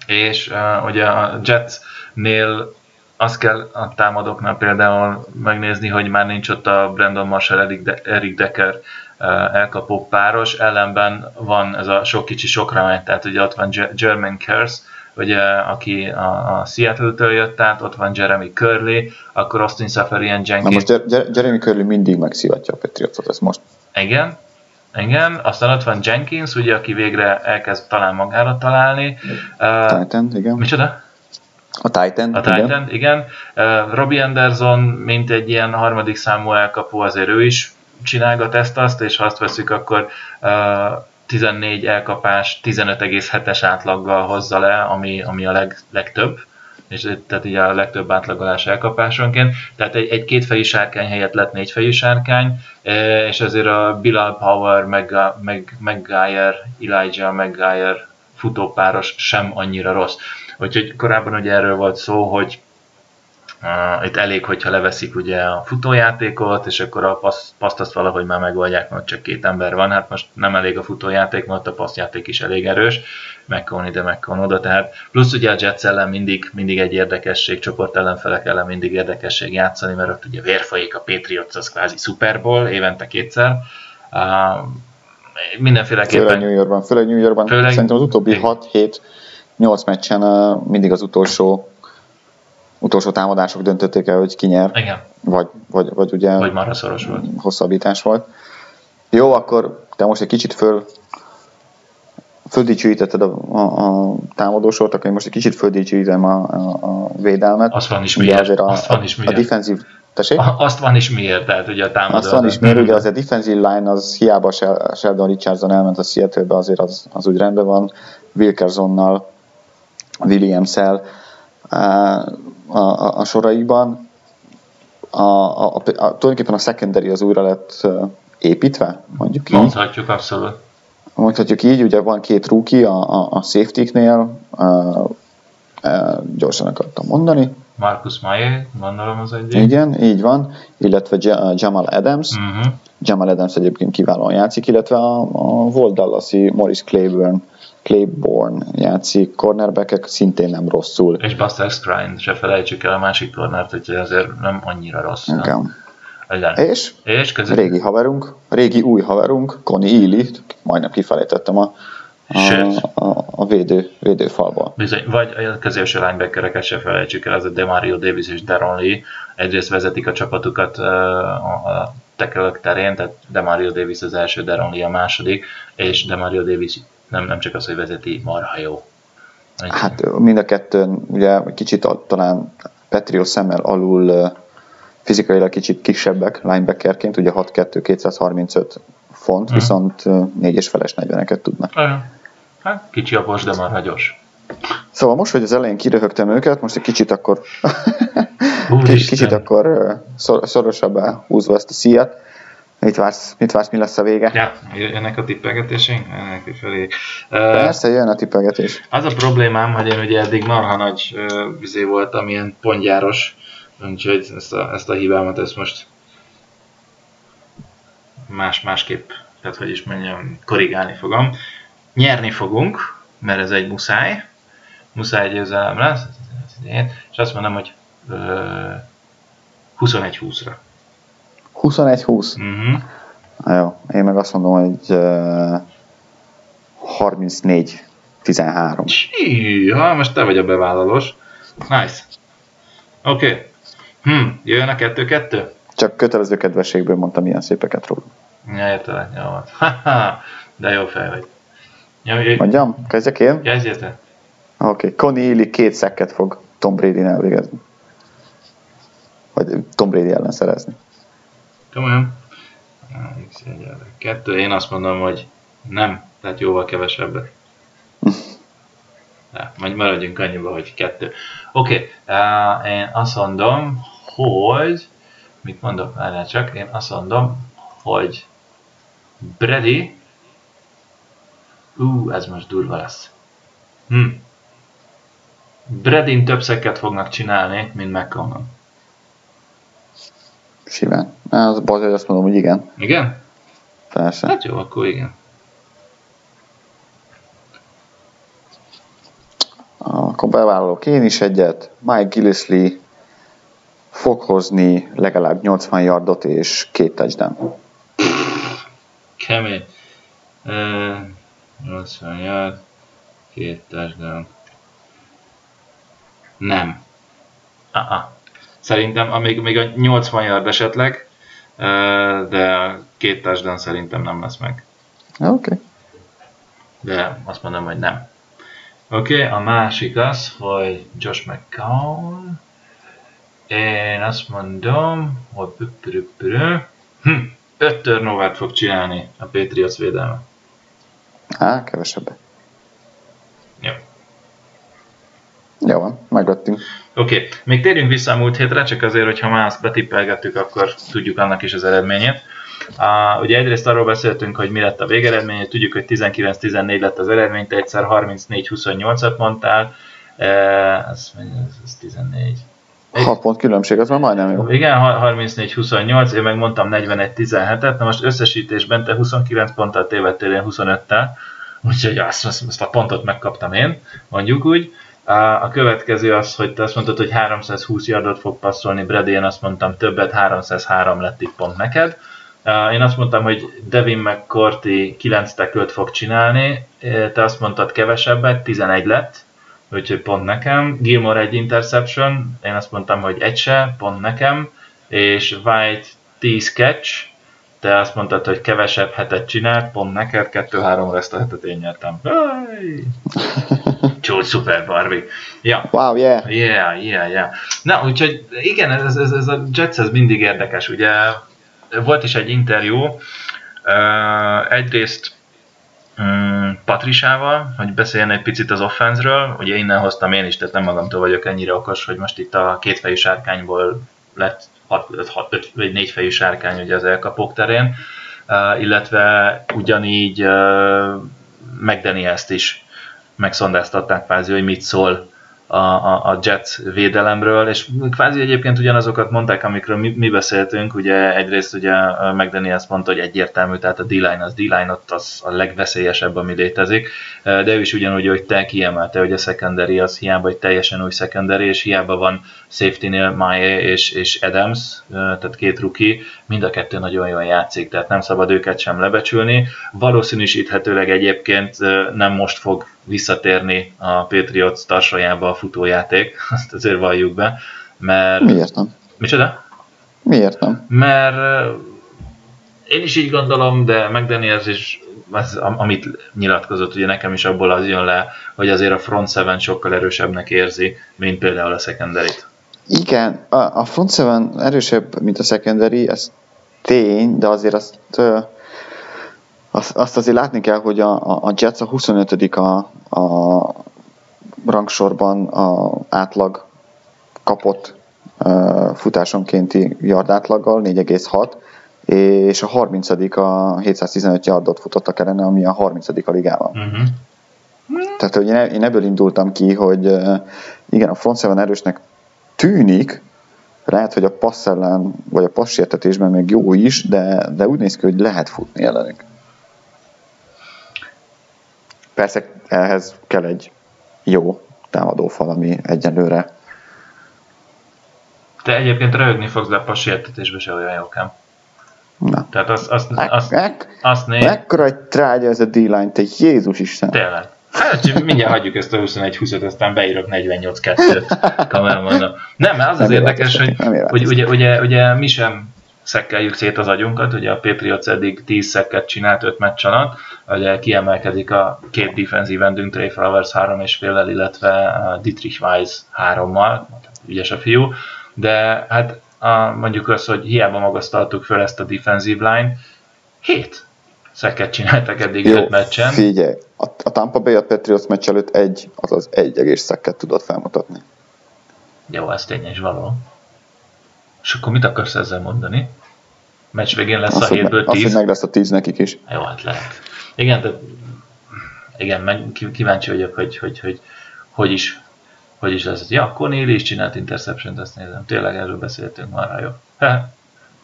és uh, ugye a Jetsnél azt kell a támadóknál például megnézni, hogy már nincs ott a Brandon Marshall, Eric Decker eh, elkapó páros, ellenben van ez a sok kicsi sokra megy, tehát ugye ott van German Kers, ugye, aki a, a Seattle-től jött át, ott van Jeremy Curley, akkor Austin Safarian Jenkins. Na most Jeremy Curley mindig megszivatja a Patriotot, ez most. Igen, igen, aztán ott van Jenkins, ugye, aki végre elkezd talán magára találni. Titan, uh, igen. Micsoda? A Titan, A Titan, igen. igen. Uh, Robbie Anderson, mint egy ilyen harmadik számú elkapó, azért ő is csinálgat ezt-azt, és ha azt veszük, akkor uh, 14 elkapás 15,7-es átlaggal hozza le, ami, ami a leg, legtöbb és tehát így a legtöbb átlagolás elkapásonként. Tehát egy, egy kétfejű sárkány helyett lett négyfejű sárkány, és azért a Bilal Power, meg, meg, Elijah Maguire futópáros sem annyira rossz. Úgyhogy korábban ugye erről volt szó, hogy Uh, itt elég, hogyha leveszik ugye a futójátékot, és akkor a paszt, paszt azt valahogy már megoldják, mert csak két ember van. Hát most nem elég a futójáték, mert a passzjáték is elég erős. McCon ide, McCon oda. Tehát plusz ugye a Jets ellen mindig, mindig egy érdekesség, csoport ellenfelek ellen mindig érdekesség játszani, mert ott ugye vérfolyik a Patriots, az kvázi Super Bowl, évente kétszer. Uh, mindenféleképpen... Főleg New Yorkban, főleg New Yorkban. Főleg... Szerintem az utóbbi 6-7-8 meccsen mindig az utolsó utolsó támadások döntötték el, hogy ki nyer. Igen. Vagy, vagy, vagy ugye vagy marha szoros volt. hosszabbítás volt. Jó, akkor te most egy kicsit föl földicsőítetted a, a, a támadósort, akkor én most egy kicsit földicsőítem a, a, a védelmet. Azt van is miért. Azért a, Azt van is miért. A defensív Tessék? Azt van is miért, tehát ugye a támadó. Azt van is miért, ugye az a defensive line, az hiába Sheldon Richardson elment a seattle azért az, az úgy rendben van, Wilkersonnal, Williams-el, a, a, a soraikban. A, a, a, a, tulajdonképpen a secondary az újra lett építve, mondjuk így. Mondhatjuk, abszolút. Mondhatjuk így, ugye van két rookie a, a, a safety-knél, gyorsan akartam mondani. Marcus Maye, gondolom az egyik. Igen, így van, illetve Jamal Adams. Uh-huh. Jamal Adams egyébként kiválóan játszik, illetve a, a volt Dallasi Morris Claiborne Claiborne játszik, cornerbackek szintén nem rosszul. És Buster Skrine, se felejtsük el a másik cornert, hogy azért nem annyira rossz. Igen. Nem? És, és között... régi haverunk, régi új haverunk, Connie Ely, majdnem kifelejtettem a, a, a, a védő, védőfalból. Bizony, vagy a középső linebackereket se felejtsük el, az a Demario Davis és Deron Lee egyrészt vezetik a csapatukat a tekelök terén, tehát Demario Davis az első, Deron Lee a második, és Demario Davis nem, nem csak az, hogy vezeti, marha jó. Egy... Hát mind a kettőn ugye kicsit talán Petrio szemmel alul fizikailag kicsit kisebbek linebackerként, ugye 6-2, 235 font, hmm. viszont 4 és feles 40-eket tudnak. Hát kicsi a pos, de marha gyors. Szóval most, hogy az elején kiröhögtem őket, most egy kicsit akkor kicsit akkor szorosabbá húzva ezt a szíjat, Mit vársz, mit vársz, mi lesz a vége? Ja, jönnek a tippelgetésénk? Ennek felé. Persze, jön a tippelgetés. Az a problémám, hogy én ugye eddig marha nagy vizé voltam, ilyen pontjáros, úgyhogy ezt a, ezt a hibámat ezt most más, másképp, tehát hogy is mondjam, korrigálni fogom. Nyerni fogunk, mert ez egy muszáj, muszáj győzelem lesz, és azt mondom, hogy 21-20-ra. 21-20? Uh-huh. Jó, én meg azt mondom, hogy uh, 34-13. Ja, most te vagy a bevállalós. Nice. Oké. Okay. Hm, jöjjön a kettő-kettő? Csak kötelező kedvességből mondtam ilyen szépeket róla. Ja, értelek, jó volt. De jó fej vagy. Jó, jöjj. Mondjam? Kezdjek én? Kezdjél te. Oké, okay. Connie Ely két szekket fog Tom Brady-n elvégezni. Vagy Tom Brady ellen szerezni. Komolyan? X kettő, én azt mondom, hogy nem, tehát jóval kevesebbet. Ja, majd maradjunk annyiba, hogy kettő. Oké, okay, uh, én azt mondom, hogy mit mondok már csak, én azt mondom, hogy Brady Ú, uh, ez most durva lesz. Hm. Bredin több szeket fognak csinálni, mint McConnell. Simán. Az baj, hogy azt mondom, hogy igen. Igen? Persze. Hát jó, akkor igen. Akkor bevállalok én is egyet. Mike Gillisley fog hozni legalább 80 yardot és két touchdown. Kemény. Uh, 80 yard, két touchdown. Nem. Uh-uh. Szerintem, amíg még a 80 yard esetleg, de két touchdown szerintem nem lesz meg. Oké. Okay. De azt mondom, hogy nem. Oké, okay, a másik az, hogy Josh McCown. Én azt mondom, hogy hm, öt turnover fog csinálni a Patriots védelme. Á, kevesebb. Jó. Jó van, megvettünk. Oké, okay. még térjünk vissza a múlt hétre, csak azért, hogyha már azt betippelgettük, akkor tudjuk annak is az eredményét. Uh, ugye egyrészt arról beszéltünk, hogy mi lett a végeredmény, tudjuk, hogy 19-14 lett az eredmény, te egyszer 34-28-at mondtál, uh, ez, ez, ez 14. 6 pont különbség, az már majdnem jó. Igen, 34-28, én meg mondtam 41-17-et, na most összesítésben te 29 ponttal tévedtél, én 25-tel, úgyhogy azt, azt, azt a pontot megkaptam én, mondjuk úgy. A következő az, hogy te azt mondtad, hogy 320 yardot fog passzolni, Brady, én azt mondtam többet, 303 lett itt pont neked. Én azt mondtam, hogy Devin McCourty 9 tekölt fog csinálni, te azt mondtad kevesebbet, 11 lett, úgyhogy pont nekem. Gilmore egy interception, én azt mondtam, hogy egy se, pont nekem, és White 10 catch, te azt mondtad, hogy kevesebb hetet csinált, pont neked, 2-3 ezt a hetet én nyertem. Csúcs, szuper Barbie. Ja. Wow, yeah. Yeah, yeah, yeah. Na, úgyhogy igen, ez, ez, ez a Jets ez mindig érdekes, ugye volt is egy interjú, uh, egyrészt um, Patrisával, hogy beszéljen egy picit az offenzről, ugye innen hoztam én is, tehát nem magamtól vagyok ennyire okos, hogy most itt a kétfejű sárkányból lett 5 vagy 4 fejű sárkány ugye az elkapók terén, illetve ugyanígy uh, McDaniels-t is megszondáztatták kvázi, hogy mit szól a, a, a Jets védelemről, és kvázi egyébként ugyanazokat mondták, amikről mi, mi beszéltünk, ugye egyrészt ugye McDaniels mondta, hogy egyértelmű, tehát a D-line az D-line ott az a legveszélyesebb, ami létezik, de ő is ugyanúgy, hogy te kiemelte, hogy a secondary az hiába egy teljesen új secondary, és hiába van safety-nél Maye és, és Adams, tehát két ruki, mind a kettő nagyon jól játszik, tehát nem szabad őket sem lebecsülni. Valószínűsíthetőleg egyébként nem most fog visszatérni a Patriots tarsajába a futójáték, azt azért valljuk be, mert... Miért nem? Micsoda? Miért nem? Mert én is így gondolom, de McDaniels is, az, amit nyilatkozott, ugye nekem is abból az jön le, hogy azért a front seven sokkal erősebbnek érzi, mint például a secondary -t. Igen, a, a front seven erősebb, mint a secondary, ez tény, de azért azt, azt, azt azért látni kell, hogy a, a Jets a 25 a, a rangsorban a átlag kapott futásonkénti yard átlaggal, 4,6, és a 30 a 715 yardot futottak ellene, ami a 30 a ligában. Uh-huh. Tehát hogy én ebből indultam ki, hogy igen, a front seven erősnek tűnik, lehet, hogy a passz ellen, vagy a passértetésben még jó is, de, de úgy néz ki, hogy lehet futni ellenük. Persze ehhez kell egy jó támadófal, ami egyenlőre. Te egyébként röhögni fogsz, de a passértetésben se olyan jókám. Na. Tehát azt, azt, azt, azt, azt néz... Mekkora egy trágya ez a D-line, te Jézus Isten. Tényleg. Hát, mindjárt hagyjuk ezt a 21-20-at, aztán beírok 48-2-t kameramon. Nem, mert az az érdekes, hogy, hogy ugye, ugye, ugye mi sem szekkeljük szét az agyunkat, ugye a Patriots eddig 10 szekket csinált 5 meccs alatt, ugye kiemelkedik a két defensív endünk, Trey Flowers 3 és féllel, illetve Dietrich Weiss 3-mal, ügyes a fiú, de hát a, mondjuk azt, hogy hiába magasztaltuk föl ezt a defensive line, 7 szekket csináltak eddig Jó, 5 meccsen. Figyelj, a, a Tampa Bay a Patriots meccs előtt egy, azaz egy egész szekket tudott felmutatni. Jó, ez tény és való. És akkor mit akarsz ezzel mondani? Meccs végén lesz azt, a 7-ből 10? Azt, hogy meg lesz a 10 nekik is. Jó, hát lehet. Igen, de igen, meg kíváncsi vagyok, hogy hogy, hogy, hogy is hogy is lesz. Ja, Cornéli is csinált interception ezt nézem. Tényleg erről beszéltünk már, jó.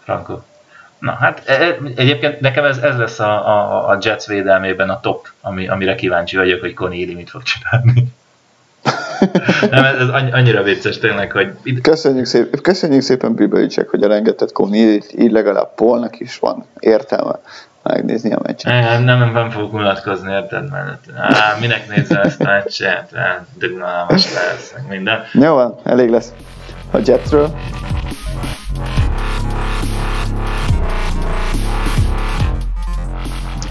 Franco. Na hát e, e, egyébként nekem ez, ez lesz a, a, a Jets védelmében a top, ami, amire kíváncsi vagyok, hogy Cornéli mit fog csinálni. Nem, ez, ez annyira vicces tényleg, hogy... Köszönjük, szép, köszönjük szépen Bibelicsek, hogy elengedted Cornélit, így legalább Polnak is van értelme megnézni a meccset. Nem, nem, nem fogok unatkozni, érted? Mert á, minek nézze ezt a meccset? Dögnálmas lesz, meg minden. Jó van, elég lesz a Jetsről.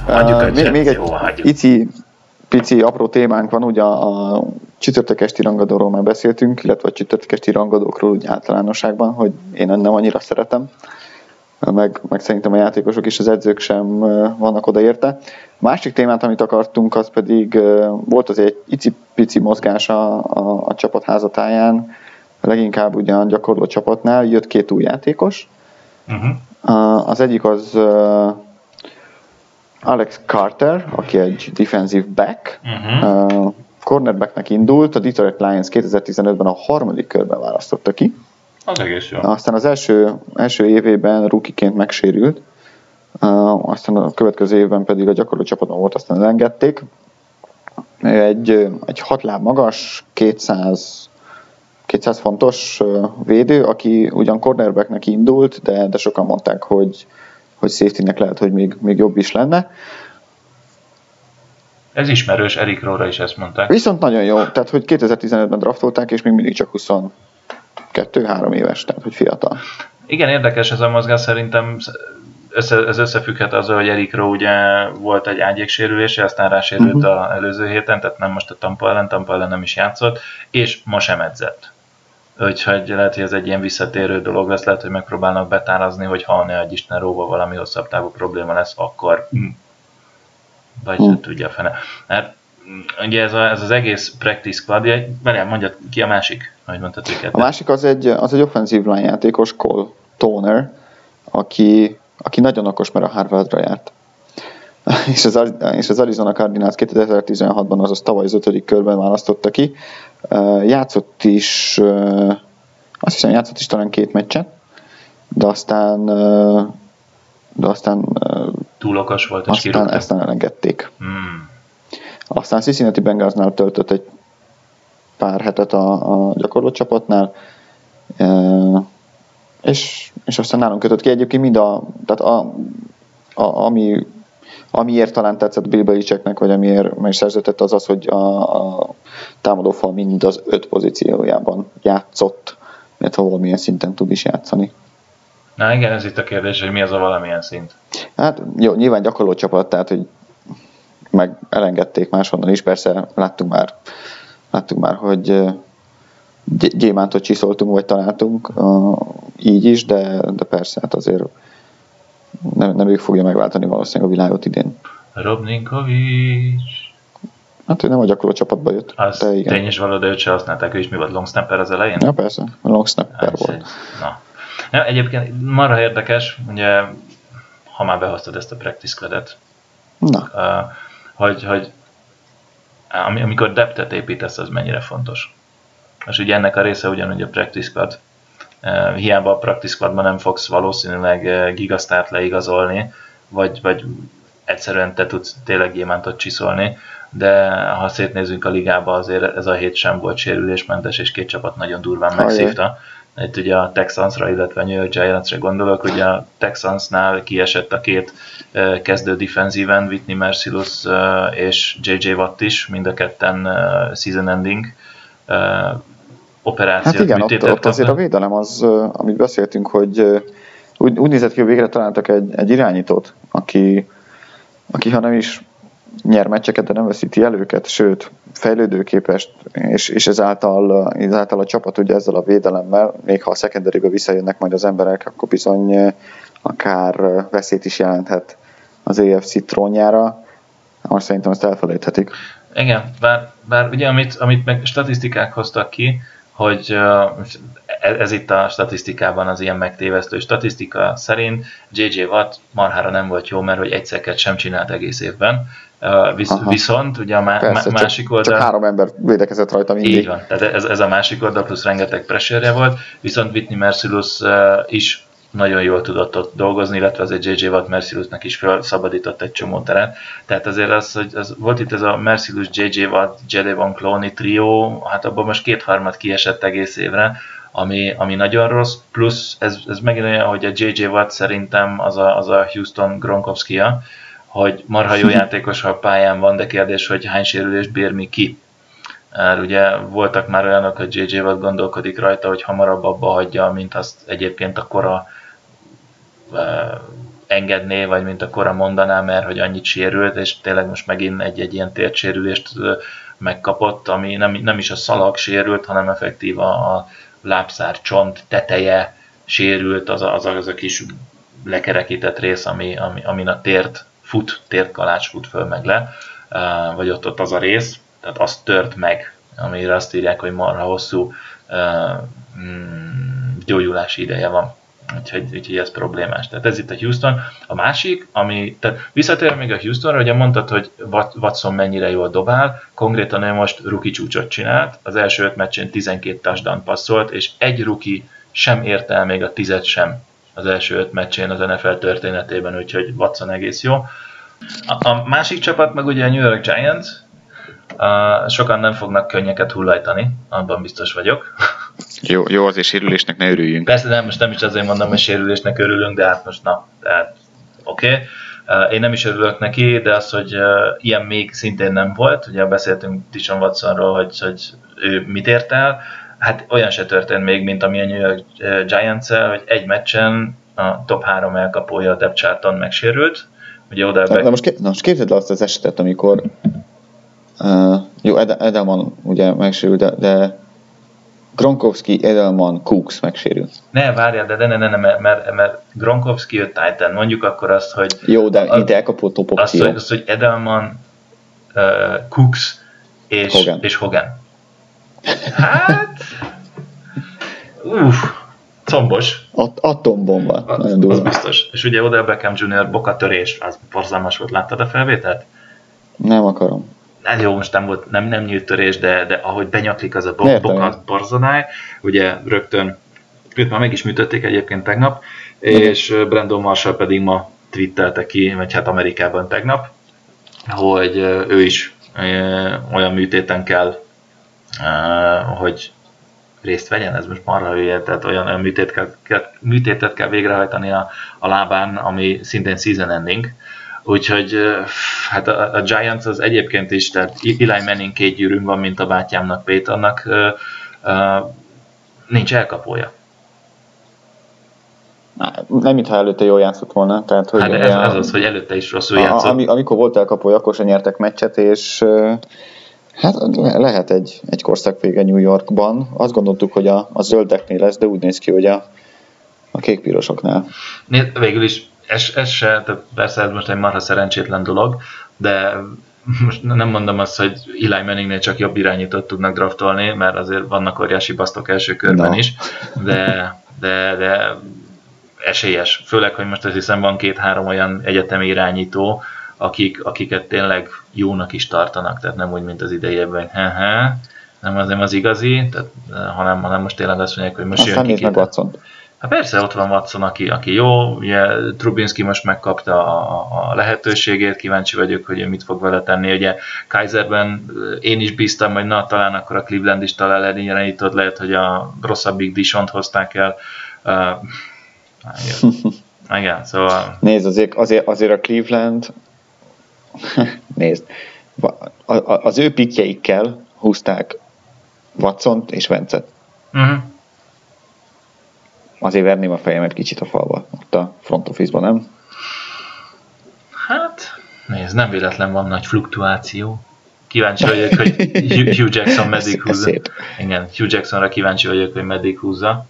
Hagyjuk uh, még egy Jó, Ici, pici apró témánk van, ugye a, a csütörtök esti rangadóról már beszéltünk, illetve a csütörtök esti rangadókról úgy általánosságban, hogy én nem annyira szeretem meg, meg szerintem a játékosok és az edzők sem vannak odaérte. Másik témát, amit akartunk, az pedig volt azért egy icipici mozgás a, a, a csapat házatáján, leginkább ugyan gyakorló csapatnál, jött két új játékos, uh-huh. Az egyik az Alex Carter, aki egy defensive back, uh-huh. cornerbacknek indult, a Detroit Lions 2015-ben a harmadik körben választotta ki. Az egész jó. Aztán az első, első évében rukiként megsérült, aztán a következő évben pedig a gyakorló csapaton volt, aztán elengedték. Egy, egy hat láb magas, 200, 200 fontos védő, aki ugyan cornerbacknek indult, de, de sokan mondták, hogy, hogy safety-nek lehet, hogy még, még jobb is lenne. Ez ismerős, Erik Róra is ezt mondták. Viszont nagyon jó, tehát hogy 2015-ben draftolták, és még mindig csak 22-3 éves, tehát hogy fiatal. Igen, érdekes ez a mozgás, szerintem össze, ez összefügghet azzal, hogy Erik Rowe ugye volt egy ágyéksérülése, aztán rásérült uh-huh. a előző héten, tehát nem most a Tampa ellen, Tampa ellen nem is játszott, és ma sem edzett. Úgyhogy lehet, hogy ez egy ilyen visszatérő dolog lesz, lehet, hogy megpróbálnak betárazni, hogy ha ne egy Isten róva valami hosszabb távú probléma lesz, akkor vagy mm. tudja a fene. Mert mm, ugye ez, a, ez az egész practice squad, várjál, mondjad ki a másik, ahogy mondtad őket. A másik az egy, az egy offenzív line játékos, Cole Toner, aki, aki nagyon okos, mert a Harvardra járt. és, az, és az Arizona Cardinals 2016-ban, azaz tavaly az ötödik körben választotta ki. Játszott is, azt hiszem játszott is talán két meccset, de aztán de aztán túl okos volt, és aztán kirúgtak. ezt elengedték. Hmm. Aztán Cincinnati Bengalsnál töltött egy pár hetet a, a gyakorló csapatnál, és, és aztán nálunk kötött ki egyébként mind a, tehát a, a, ami Amiért talán tetszett Bill Belichicknek, vagy amiért meg szerződött, az az, hogy a, a támadófal mind az öt pozíciójában játszott, illetve valamilyen szinten tud is játszani. Na igen, ez itt a kérdés, hogy mi az a valamilyen szint. Hát jó, nyilván gyakorló csapat, tehát hogy meg elengedték máshonnan is, persze láttunk már, láttunk már, hogy gyémántot csiszoltunk, vagy találtunk, így is, de, de persze, hát azért nem, nem ők fogja megváltani valószínűleg a világot idén. Rob Ninkovic. Hát ő nem a gyakorló csapatba jött. Az de igen. tény is való, de őt se használták, ő is mi volt, long snapper az elején? Ja, persze, long snapper hát, volt. Na. Ja, egyébként marha érdekes, ugye, ha már behoztad ezt a practice squad Na. Uh, hogy, hogy amikor deptet építesz, az mennyire fontos. És ugye ennek a része ugyanúgy a practice squad, hiába a practice squadban nem fogsz valószínűleg gigasztárt leigazolni, vagy, vagy egyszerűen te tudsz tényleg gyémántot csiszolni, de ha szétnézünk a ligába, azért ez a hét sem volt sérülésmentes, és két csapat nagyon durván megszívta. Itt ugye a Texansra, illetve a New York Giantsra gondolok, ugye a Texansnál kiesett a két kezdő defenzíven, Whitney Mercilus és JJ Watt is, mind a ketten season ending operációt Hát igen, ott, ott azért a védelem az, amit beszéltünk, hogy úgy, úgy nézett ki, hogy végre találtak egy, egy irányítót, aki, aki ha nem is nyer meccseket, de nem veszíti el őket, sőt, fejlődőképes, és, és ezáltal, ezáltal a csapat ugye ezzel a védelemmel, még ha a secondary visszajönnek majd az emberek, akkor bizony akár veszélyt is jelenthet az AFC trónjára, most szerintem ezt elfelejthetik. Igen, bár, bár ugye amit, amit meg statisztikák hoztak ki, hogy ez itt a statisztikában az ilyen megtévesztő statisztika szerint JJ Watt marhára nem volt jó, mert hogy egyszerket sem csinált egész évben. Visz, viszont ugye a má, Persze, másik csak, oldal... Csak három ember védekezett rajta mindig. Így van, tehát ez, ez a másik oldal, plusz rengeteg pressure volt, viszont Whitney Mercilus is nagyon jól tudott ott dolgozni, illetve az egy J.J. Watt Mercilesnek is felszabadított egy csomó teret. Tehát azért az, hogy az, volt itt ez a Mercilus, J.J. Watt, Van Cloney trió, hát abban most kétharmad kiesett egész évre, ami, ami nagyon rossz, plusz ez, ez megint olyan, hogy a J.J. Watt szerintem az a, az a Houston Gronkowski-ja, hogy marha jó játékos, ha a pályán van, de kérdés, hogy hány sérülést bír mi ki. Mert ugye voltak már olyanok, hogy JJ Watt gondolkodik rajta, hogy hamarabb abba hagyja, mint azt egyébként a kora engedné, vagy mint a kora mondaná, mert hogy annyit sérült, és tényleg most megint egy-egy ilyen tértsérülést megkapott, ami nem, nem is a szalag sérült, hanem effektív a, a lábszár csont teteje sérült, az a, az, a, az a kis lekerekített rész, ami, ami, amin a tért fut, tértkalács fut föl meg le, vagy ott, ott az a rész, tehát az tört meg, amire azt írják, hogy marha hosszú mm, gyógyulási ideje van Úgyhogy, úgyhogy ez problémás. Tehát ez itt a Houston. A másik, ami, tehát visszatér még a Houstonra, ugye mondtad, hogy Watson mennyire jól dobál, konkrétan ő most ruki csúcsot csinált, az első öt meccsén 12 touchdown passzolt, és egy ruki sem érte el még a tizet sem az első öt meccsén az NFL történetében, úgyhogy Watson egész jó. A, a másik csapat meg ugye a New York Giants, uh, sokan nem fognak könnyeket hullajtani, abban biztos vagyok. Jó, jó azért sérülésnek ne örüljünk. Persze nem, most nem is azért mondom, hogy sérülésnek örülünk, de hát most na, tehát oké. Okay. Uh, én nem is örülök neki, de az, hogy uh, ilyen még szintén nem volt, ugye beszéltünk Tishon Watsonról, hogy, hogy ő mit ért el, hát olyan se történt még, mint ami a New York giants hogy egy meccsen a top 3 elkapója a depth megsérült. Ugye oda na, na, most, kép, na most képzeld azt az esetet, amikor uh, jó, Edelman ugye megsérült, de, de Gronkowski, Edelman, Cooks megsérült. Ne, várjál, de, ne, ne, ne, mert, mert, mert Gronkowski jött Titan, mondjuk akkor azt, hogy... Jó, de itt elkapott top opció. Azt, hogy, azt, hogy Edelman, uh, Cooks és Hogan. és Hogan. Hát... Uff, combos. At- atombomba. Az, az biztos. És ugye Odell Beckham Jr. bokatörés, az borzalmas volt. Láttad a felvételt? Nem akarom. Hát jó, most nem volt, nem, nem nyílt törés, de, de ahogy benyaklik az a bo- bokat borzonáj, ugye rögtön, őt már meg is műtötték egyébként tegnap, és Brandon Marshall pedig ma twittelte ki, vagy hát Amerikában tegnap, hogy ő is olyan műtéten kell hogy részt vegyen, ez most marha hülye, tehát olyan, olyan műtét kell, kell, műtétet kell végrehajtani a, a lábán, ami szintén season ending. Úgyhogy hát a, a Giants az egyébként is, tehát Eli Manning két gyűrűn van, mint a bátyámnak, Peytonnak, uh, nincs elkapója. Nem, mintha előtte jól játszott volna. Tehát, hogy hát ez, ez az, hogy előtte is rosszul játszott. A, amikor volt elkapója, akkor sem nyertek meccset, és Hát lehet egy, egy korszak vége New Yorkban. Azt gondoltuk, hogy a, a zöldeknél lesz, de úgy néz ki, hogy a, a kékpirosoknál. Végül is ez, ez se, tehát persze ez most egy marha szerencsétlen dolog, de most nem mondom azt, hogy Eli Manningnél csak jobb irányítót tudnak draftolni, mert azért vannak óriási basztok első körben no. is, de, de, de esélyes. Főleg, hogy most azt hiszem van két-három olyan egyetemi irányító, akik, akiket tényleg jónak is tartanak, tehát nem úgy, mint az idejében, hogy nem az nem az igazi, tehát, eh, hanem, hanem most tényleg azt mondják, hogy most Aztán jön ki. meg Hát persze, ott van Watson, aki, aki jó, ugye Trubinski most megkapta a, a lehetőségét, kíváncsi vagyok, hogy mit fog vele tenni. Ugye Kaiserben eh, én is bíztam, hogy na, talán akkor a Cleveland is talál elényelenítőt, lehet, hogy a rosszabbik Dishont hozták el. Uh, igen. szóval... Nézd, azért, azért, azért a Cleveland Nézd, az ő pikjeikkel húzták watson és Vencet. Uh-huh. Azért verném a fejemet kicsit a falba, ott a front office-ban, nem? Hát, nézd, nem véletlen van nagy fluktuáció. Kíváncsi vagyok, hogy Hugh Jackson meddig húzza. Igen, Hugh Jacksonra kíváncsi vagyok, hogy meddig húzza.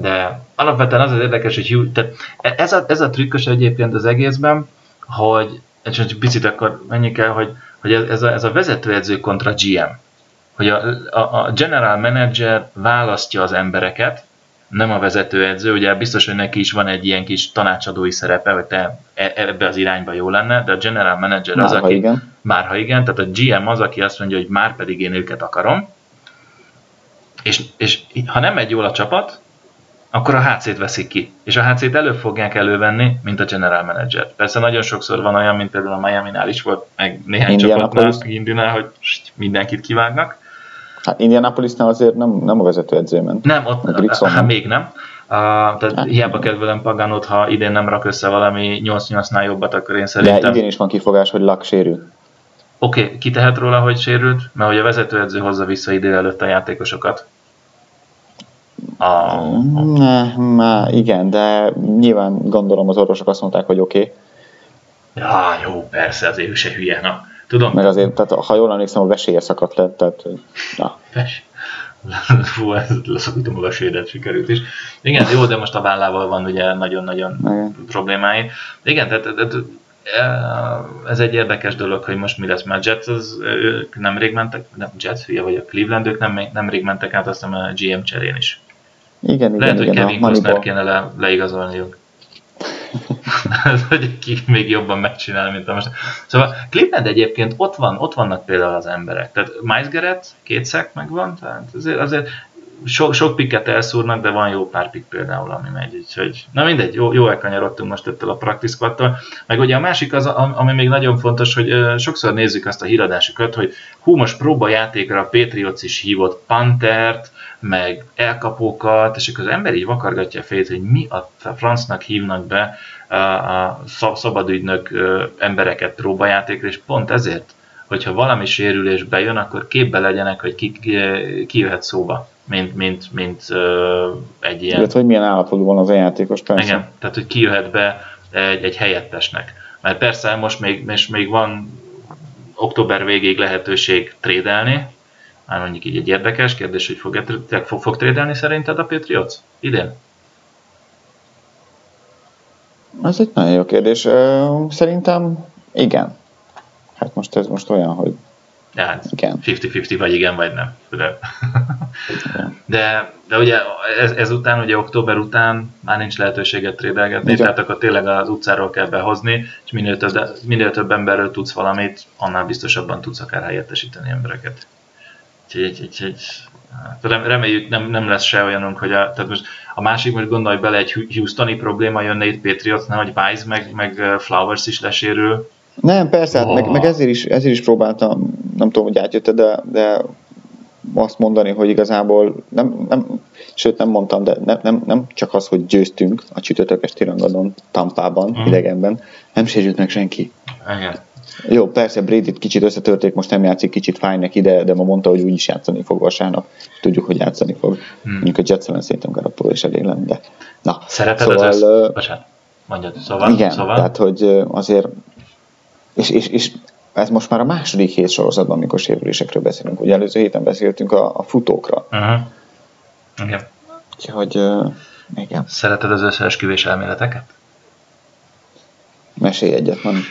De alapvetően az az érdekes, hogy Hugh, tehát ez a, ez a trükkös egyébként az egészben, hogy csak egy picit akkor menjünk el, hogy, hogy ez, a, ez a vezetőedző kontra GM. Hogy a, a, a general manager választja az embereket, nem a vezetőedző, ugye biztos, hogy neki is van egy ilyen kis tanácsadói szerepe, hogy te e, ebbe az irányba jó lenne, de a general manager az, aki, igen. már ha igen, tehát a GM az, aki azt mondja, hogy már pedig én őket akarom, és, és ha nem megy jól a csapat, akkor a HC-t veszik ki. És a HC-t elő fogják elővenni, mint a general manager. Persze nagyon sokszor van olyan, mint például a Miami-nál is volt, meg néhány csapatnál, Indinál, hogy mindenkit kivágnak. Hát Indianapolisnál azért nem, nem a vezető ment. Nem, ott hát még nem. Uh, tehát hát, hiába kedvelem Paganot, ha idén nem rak össze valami 8-8-nál jobbat, akkor én szerintem... De idén is van kifogás, hogy Lak sérül. Oké, okay, ki tehet róla, hogy sérült? Mert hogy a vezetőedző hozza vissza idő előtt a játékosokat. A... Má, igen, de nyilván gondolom az orvosok azt mondták, hogy oké. Okay. Ja, jó, persze, azért ő se hülye, na. Tudom. Meg azért, tehát, ha jól emlékszem, a vesélye szakadt lett, tehát, na. Ves. Fú, leszakítom a vesélyet, sikerült is. Igen, jó, de most a vállával van ugye nagyon-nagyon problémái. Igen, tehát, tehát ez egy érdekes dolog, hogy most mi lesz, mert Jets az, ők nemrég mentek, nem Jets, hülye vagy a Cleveland, ők nem, nemrég mentek át azt a GM cserén is. Igen, Lehet, igen, hogy igen, Kevin Costner kéne le, leigazolniuk. hogy ki még jobban megcsinál, mint a most. Szóval Cleveland egyébként ott, van, ott vannak például az emberek. Tehát Miles Garrett, két szek megvan, tehát azért, azért sok, sok piket elszúrnak, de van jó pár pik például, ami megy. Úgyhogy, na mindegy, jó, jó elkanyarodtunk most ettől a practice Meg ugye a másik az, ami még nagyon fontos, hogy sokszor nézzük azt a híradásokat, hogy hú, most próbajátékra a Patriots is hívott Pantert, meg elkapókat, és akkor az ember így vakargatja a fejét, hogy mi a francnak hívnak be a szabadügynök embereket próbajátékra, és pont ezért, hogyha valami sérülés bejön, akkor képbe legyenek, hogy ki, ki jöhet szóba, mint, mint, mint egy ilyen... Illetve, hogy milyen állapotban van az a játékos, persze. Igen, tehát, hogy ki jöhet be egy, egy helyettesnek. Mert persze most még, most még van október végéig lehetőség trédelni, már mondjuk így egy érdekes kérdés, hogy fog, fog, fog trédelni szerinted a Patriots idén? Ez egy nagyon jó kérdés. Szerintem igen. Hát most ez most olyan, hogy ja, hát igen. 50-50 vagy igen, vagy nem. De, de, de ugye ez, ezután, ugye október után már nincs lehetőséget trédelgetni, igen. tehát akkor tényleg az utcáról kell behozni, és minél több, minél több emberről tudsz valamit, annál biztosabban tudsz akár helyettesíteni embereket. Úgyhogy, úgyhogy hát reméljük nem, nem lesz se olyanunk, hogy a, tehát most a másik, most gondolj bele, egy Houstoni probléma jönne itt Patriots, nem, hogy Wise meg, meg Flowers is lesérül. Nem, persze, hát oh. meg, meg ezért, is, ezért is próbáltam, nem tudom, hogy átjötte, de, de azt mondani, hogy igazából nem, nem sőt nem mondtam, de nem, nem, nem csak az, hogy győztünk a csütörtök esti rangadon, Tampában, mm. idegenben, nem sérült meg senki. Igen. Jó, persze brady kicsit összetörték, most nem játszik, kicsit fáj neki, de, de ma mondta, hogy úgyis játszani fog vasárnap. Tudjuk, hogy játszani fog. Hmm. Mondjuk a Jets ellen szerintem Garoppolo is elég lenne, de na. Szereted szóval, az össz... Bocsánat, mondjad, szóval? Igen, szóval? tehát, hogy azért és, és, és ez most már a második hét sorozatban, amikor sérülésekről beszélünk. Ugye előző héten beszéltünk a, a futókra. Uh-huh. Igen. Úgyhogy, uh, igen. Szereted az összeesküvés elméleteket? Mesélj egyet, van.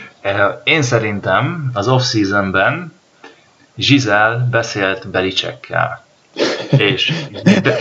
Én szerintem az off-seasonben Giselle beszélt Belicsekkel. És be,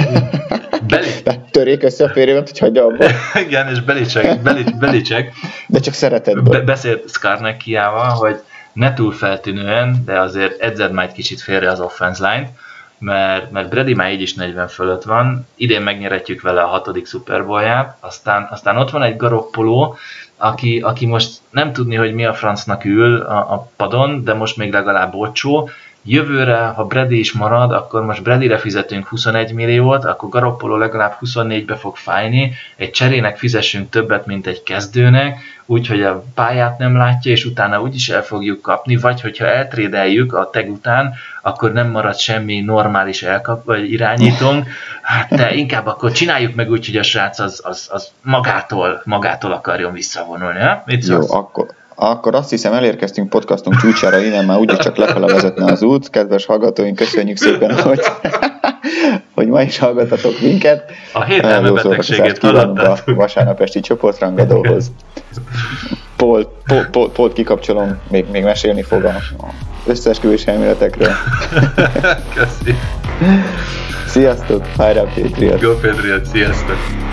Beli... Törék össze a férjémet, hogy hagyja abba. Igen, és Belicek, Belicek, Belicek de csak szereted. Be, beszélt Skarnekiával, hogy ne túl feltűnően, de azért edzed majd kicsit félre az offense line-t, mert, mert Brady már így is 40 fölött van, idén megnyeretjük vele a hatodik Super Bowl-ját, aztán, aztán ott van egy Garoppolo, aki, aki most nem tudni, hogy mi a francnak ül a, a padon, de most még legalább olcsó, jövőre, ha Brady is marad, akkor most Bradyre fizetünk 21 milliót, akkor Garoppolo legalább 24-be fog fájni, egy cserének fizessünk többet, mint egy kezdőnek, úgyhogy a pályát nem látja, és utána úgyis el fogjuk kapni, vagy hogyha eltrédeljük a teg után, akkor nem marad semmi normális elkap, vagy irányítónk, hát de inkább akkor csináljuk meg úgy, hogy a srác az, az, az magától, magától akarjon visszavonulni. Ha? Mit Jó, akkor, akkor azt hiszem elérkeztünk podcastunk csúcsára, innen már úgyis csak lefele vezetne az út. Kedves hallgatóink, köszönjük szépen, hogy, hogy ma is hallgatatok minket. A hét betegségét hallottatok. A vasárnap esti csoportrangadóhoz. Paul, Paul, Paul kikapcsolom, még, még mesélni fog a összeesküvés elméletekről. Köszi. Sziasztok, hajrá Patriot! Go Patriot, sziasztok!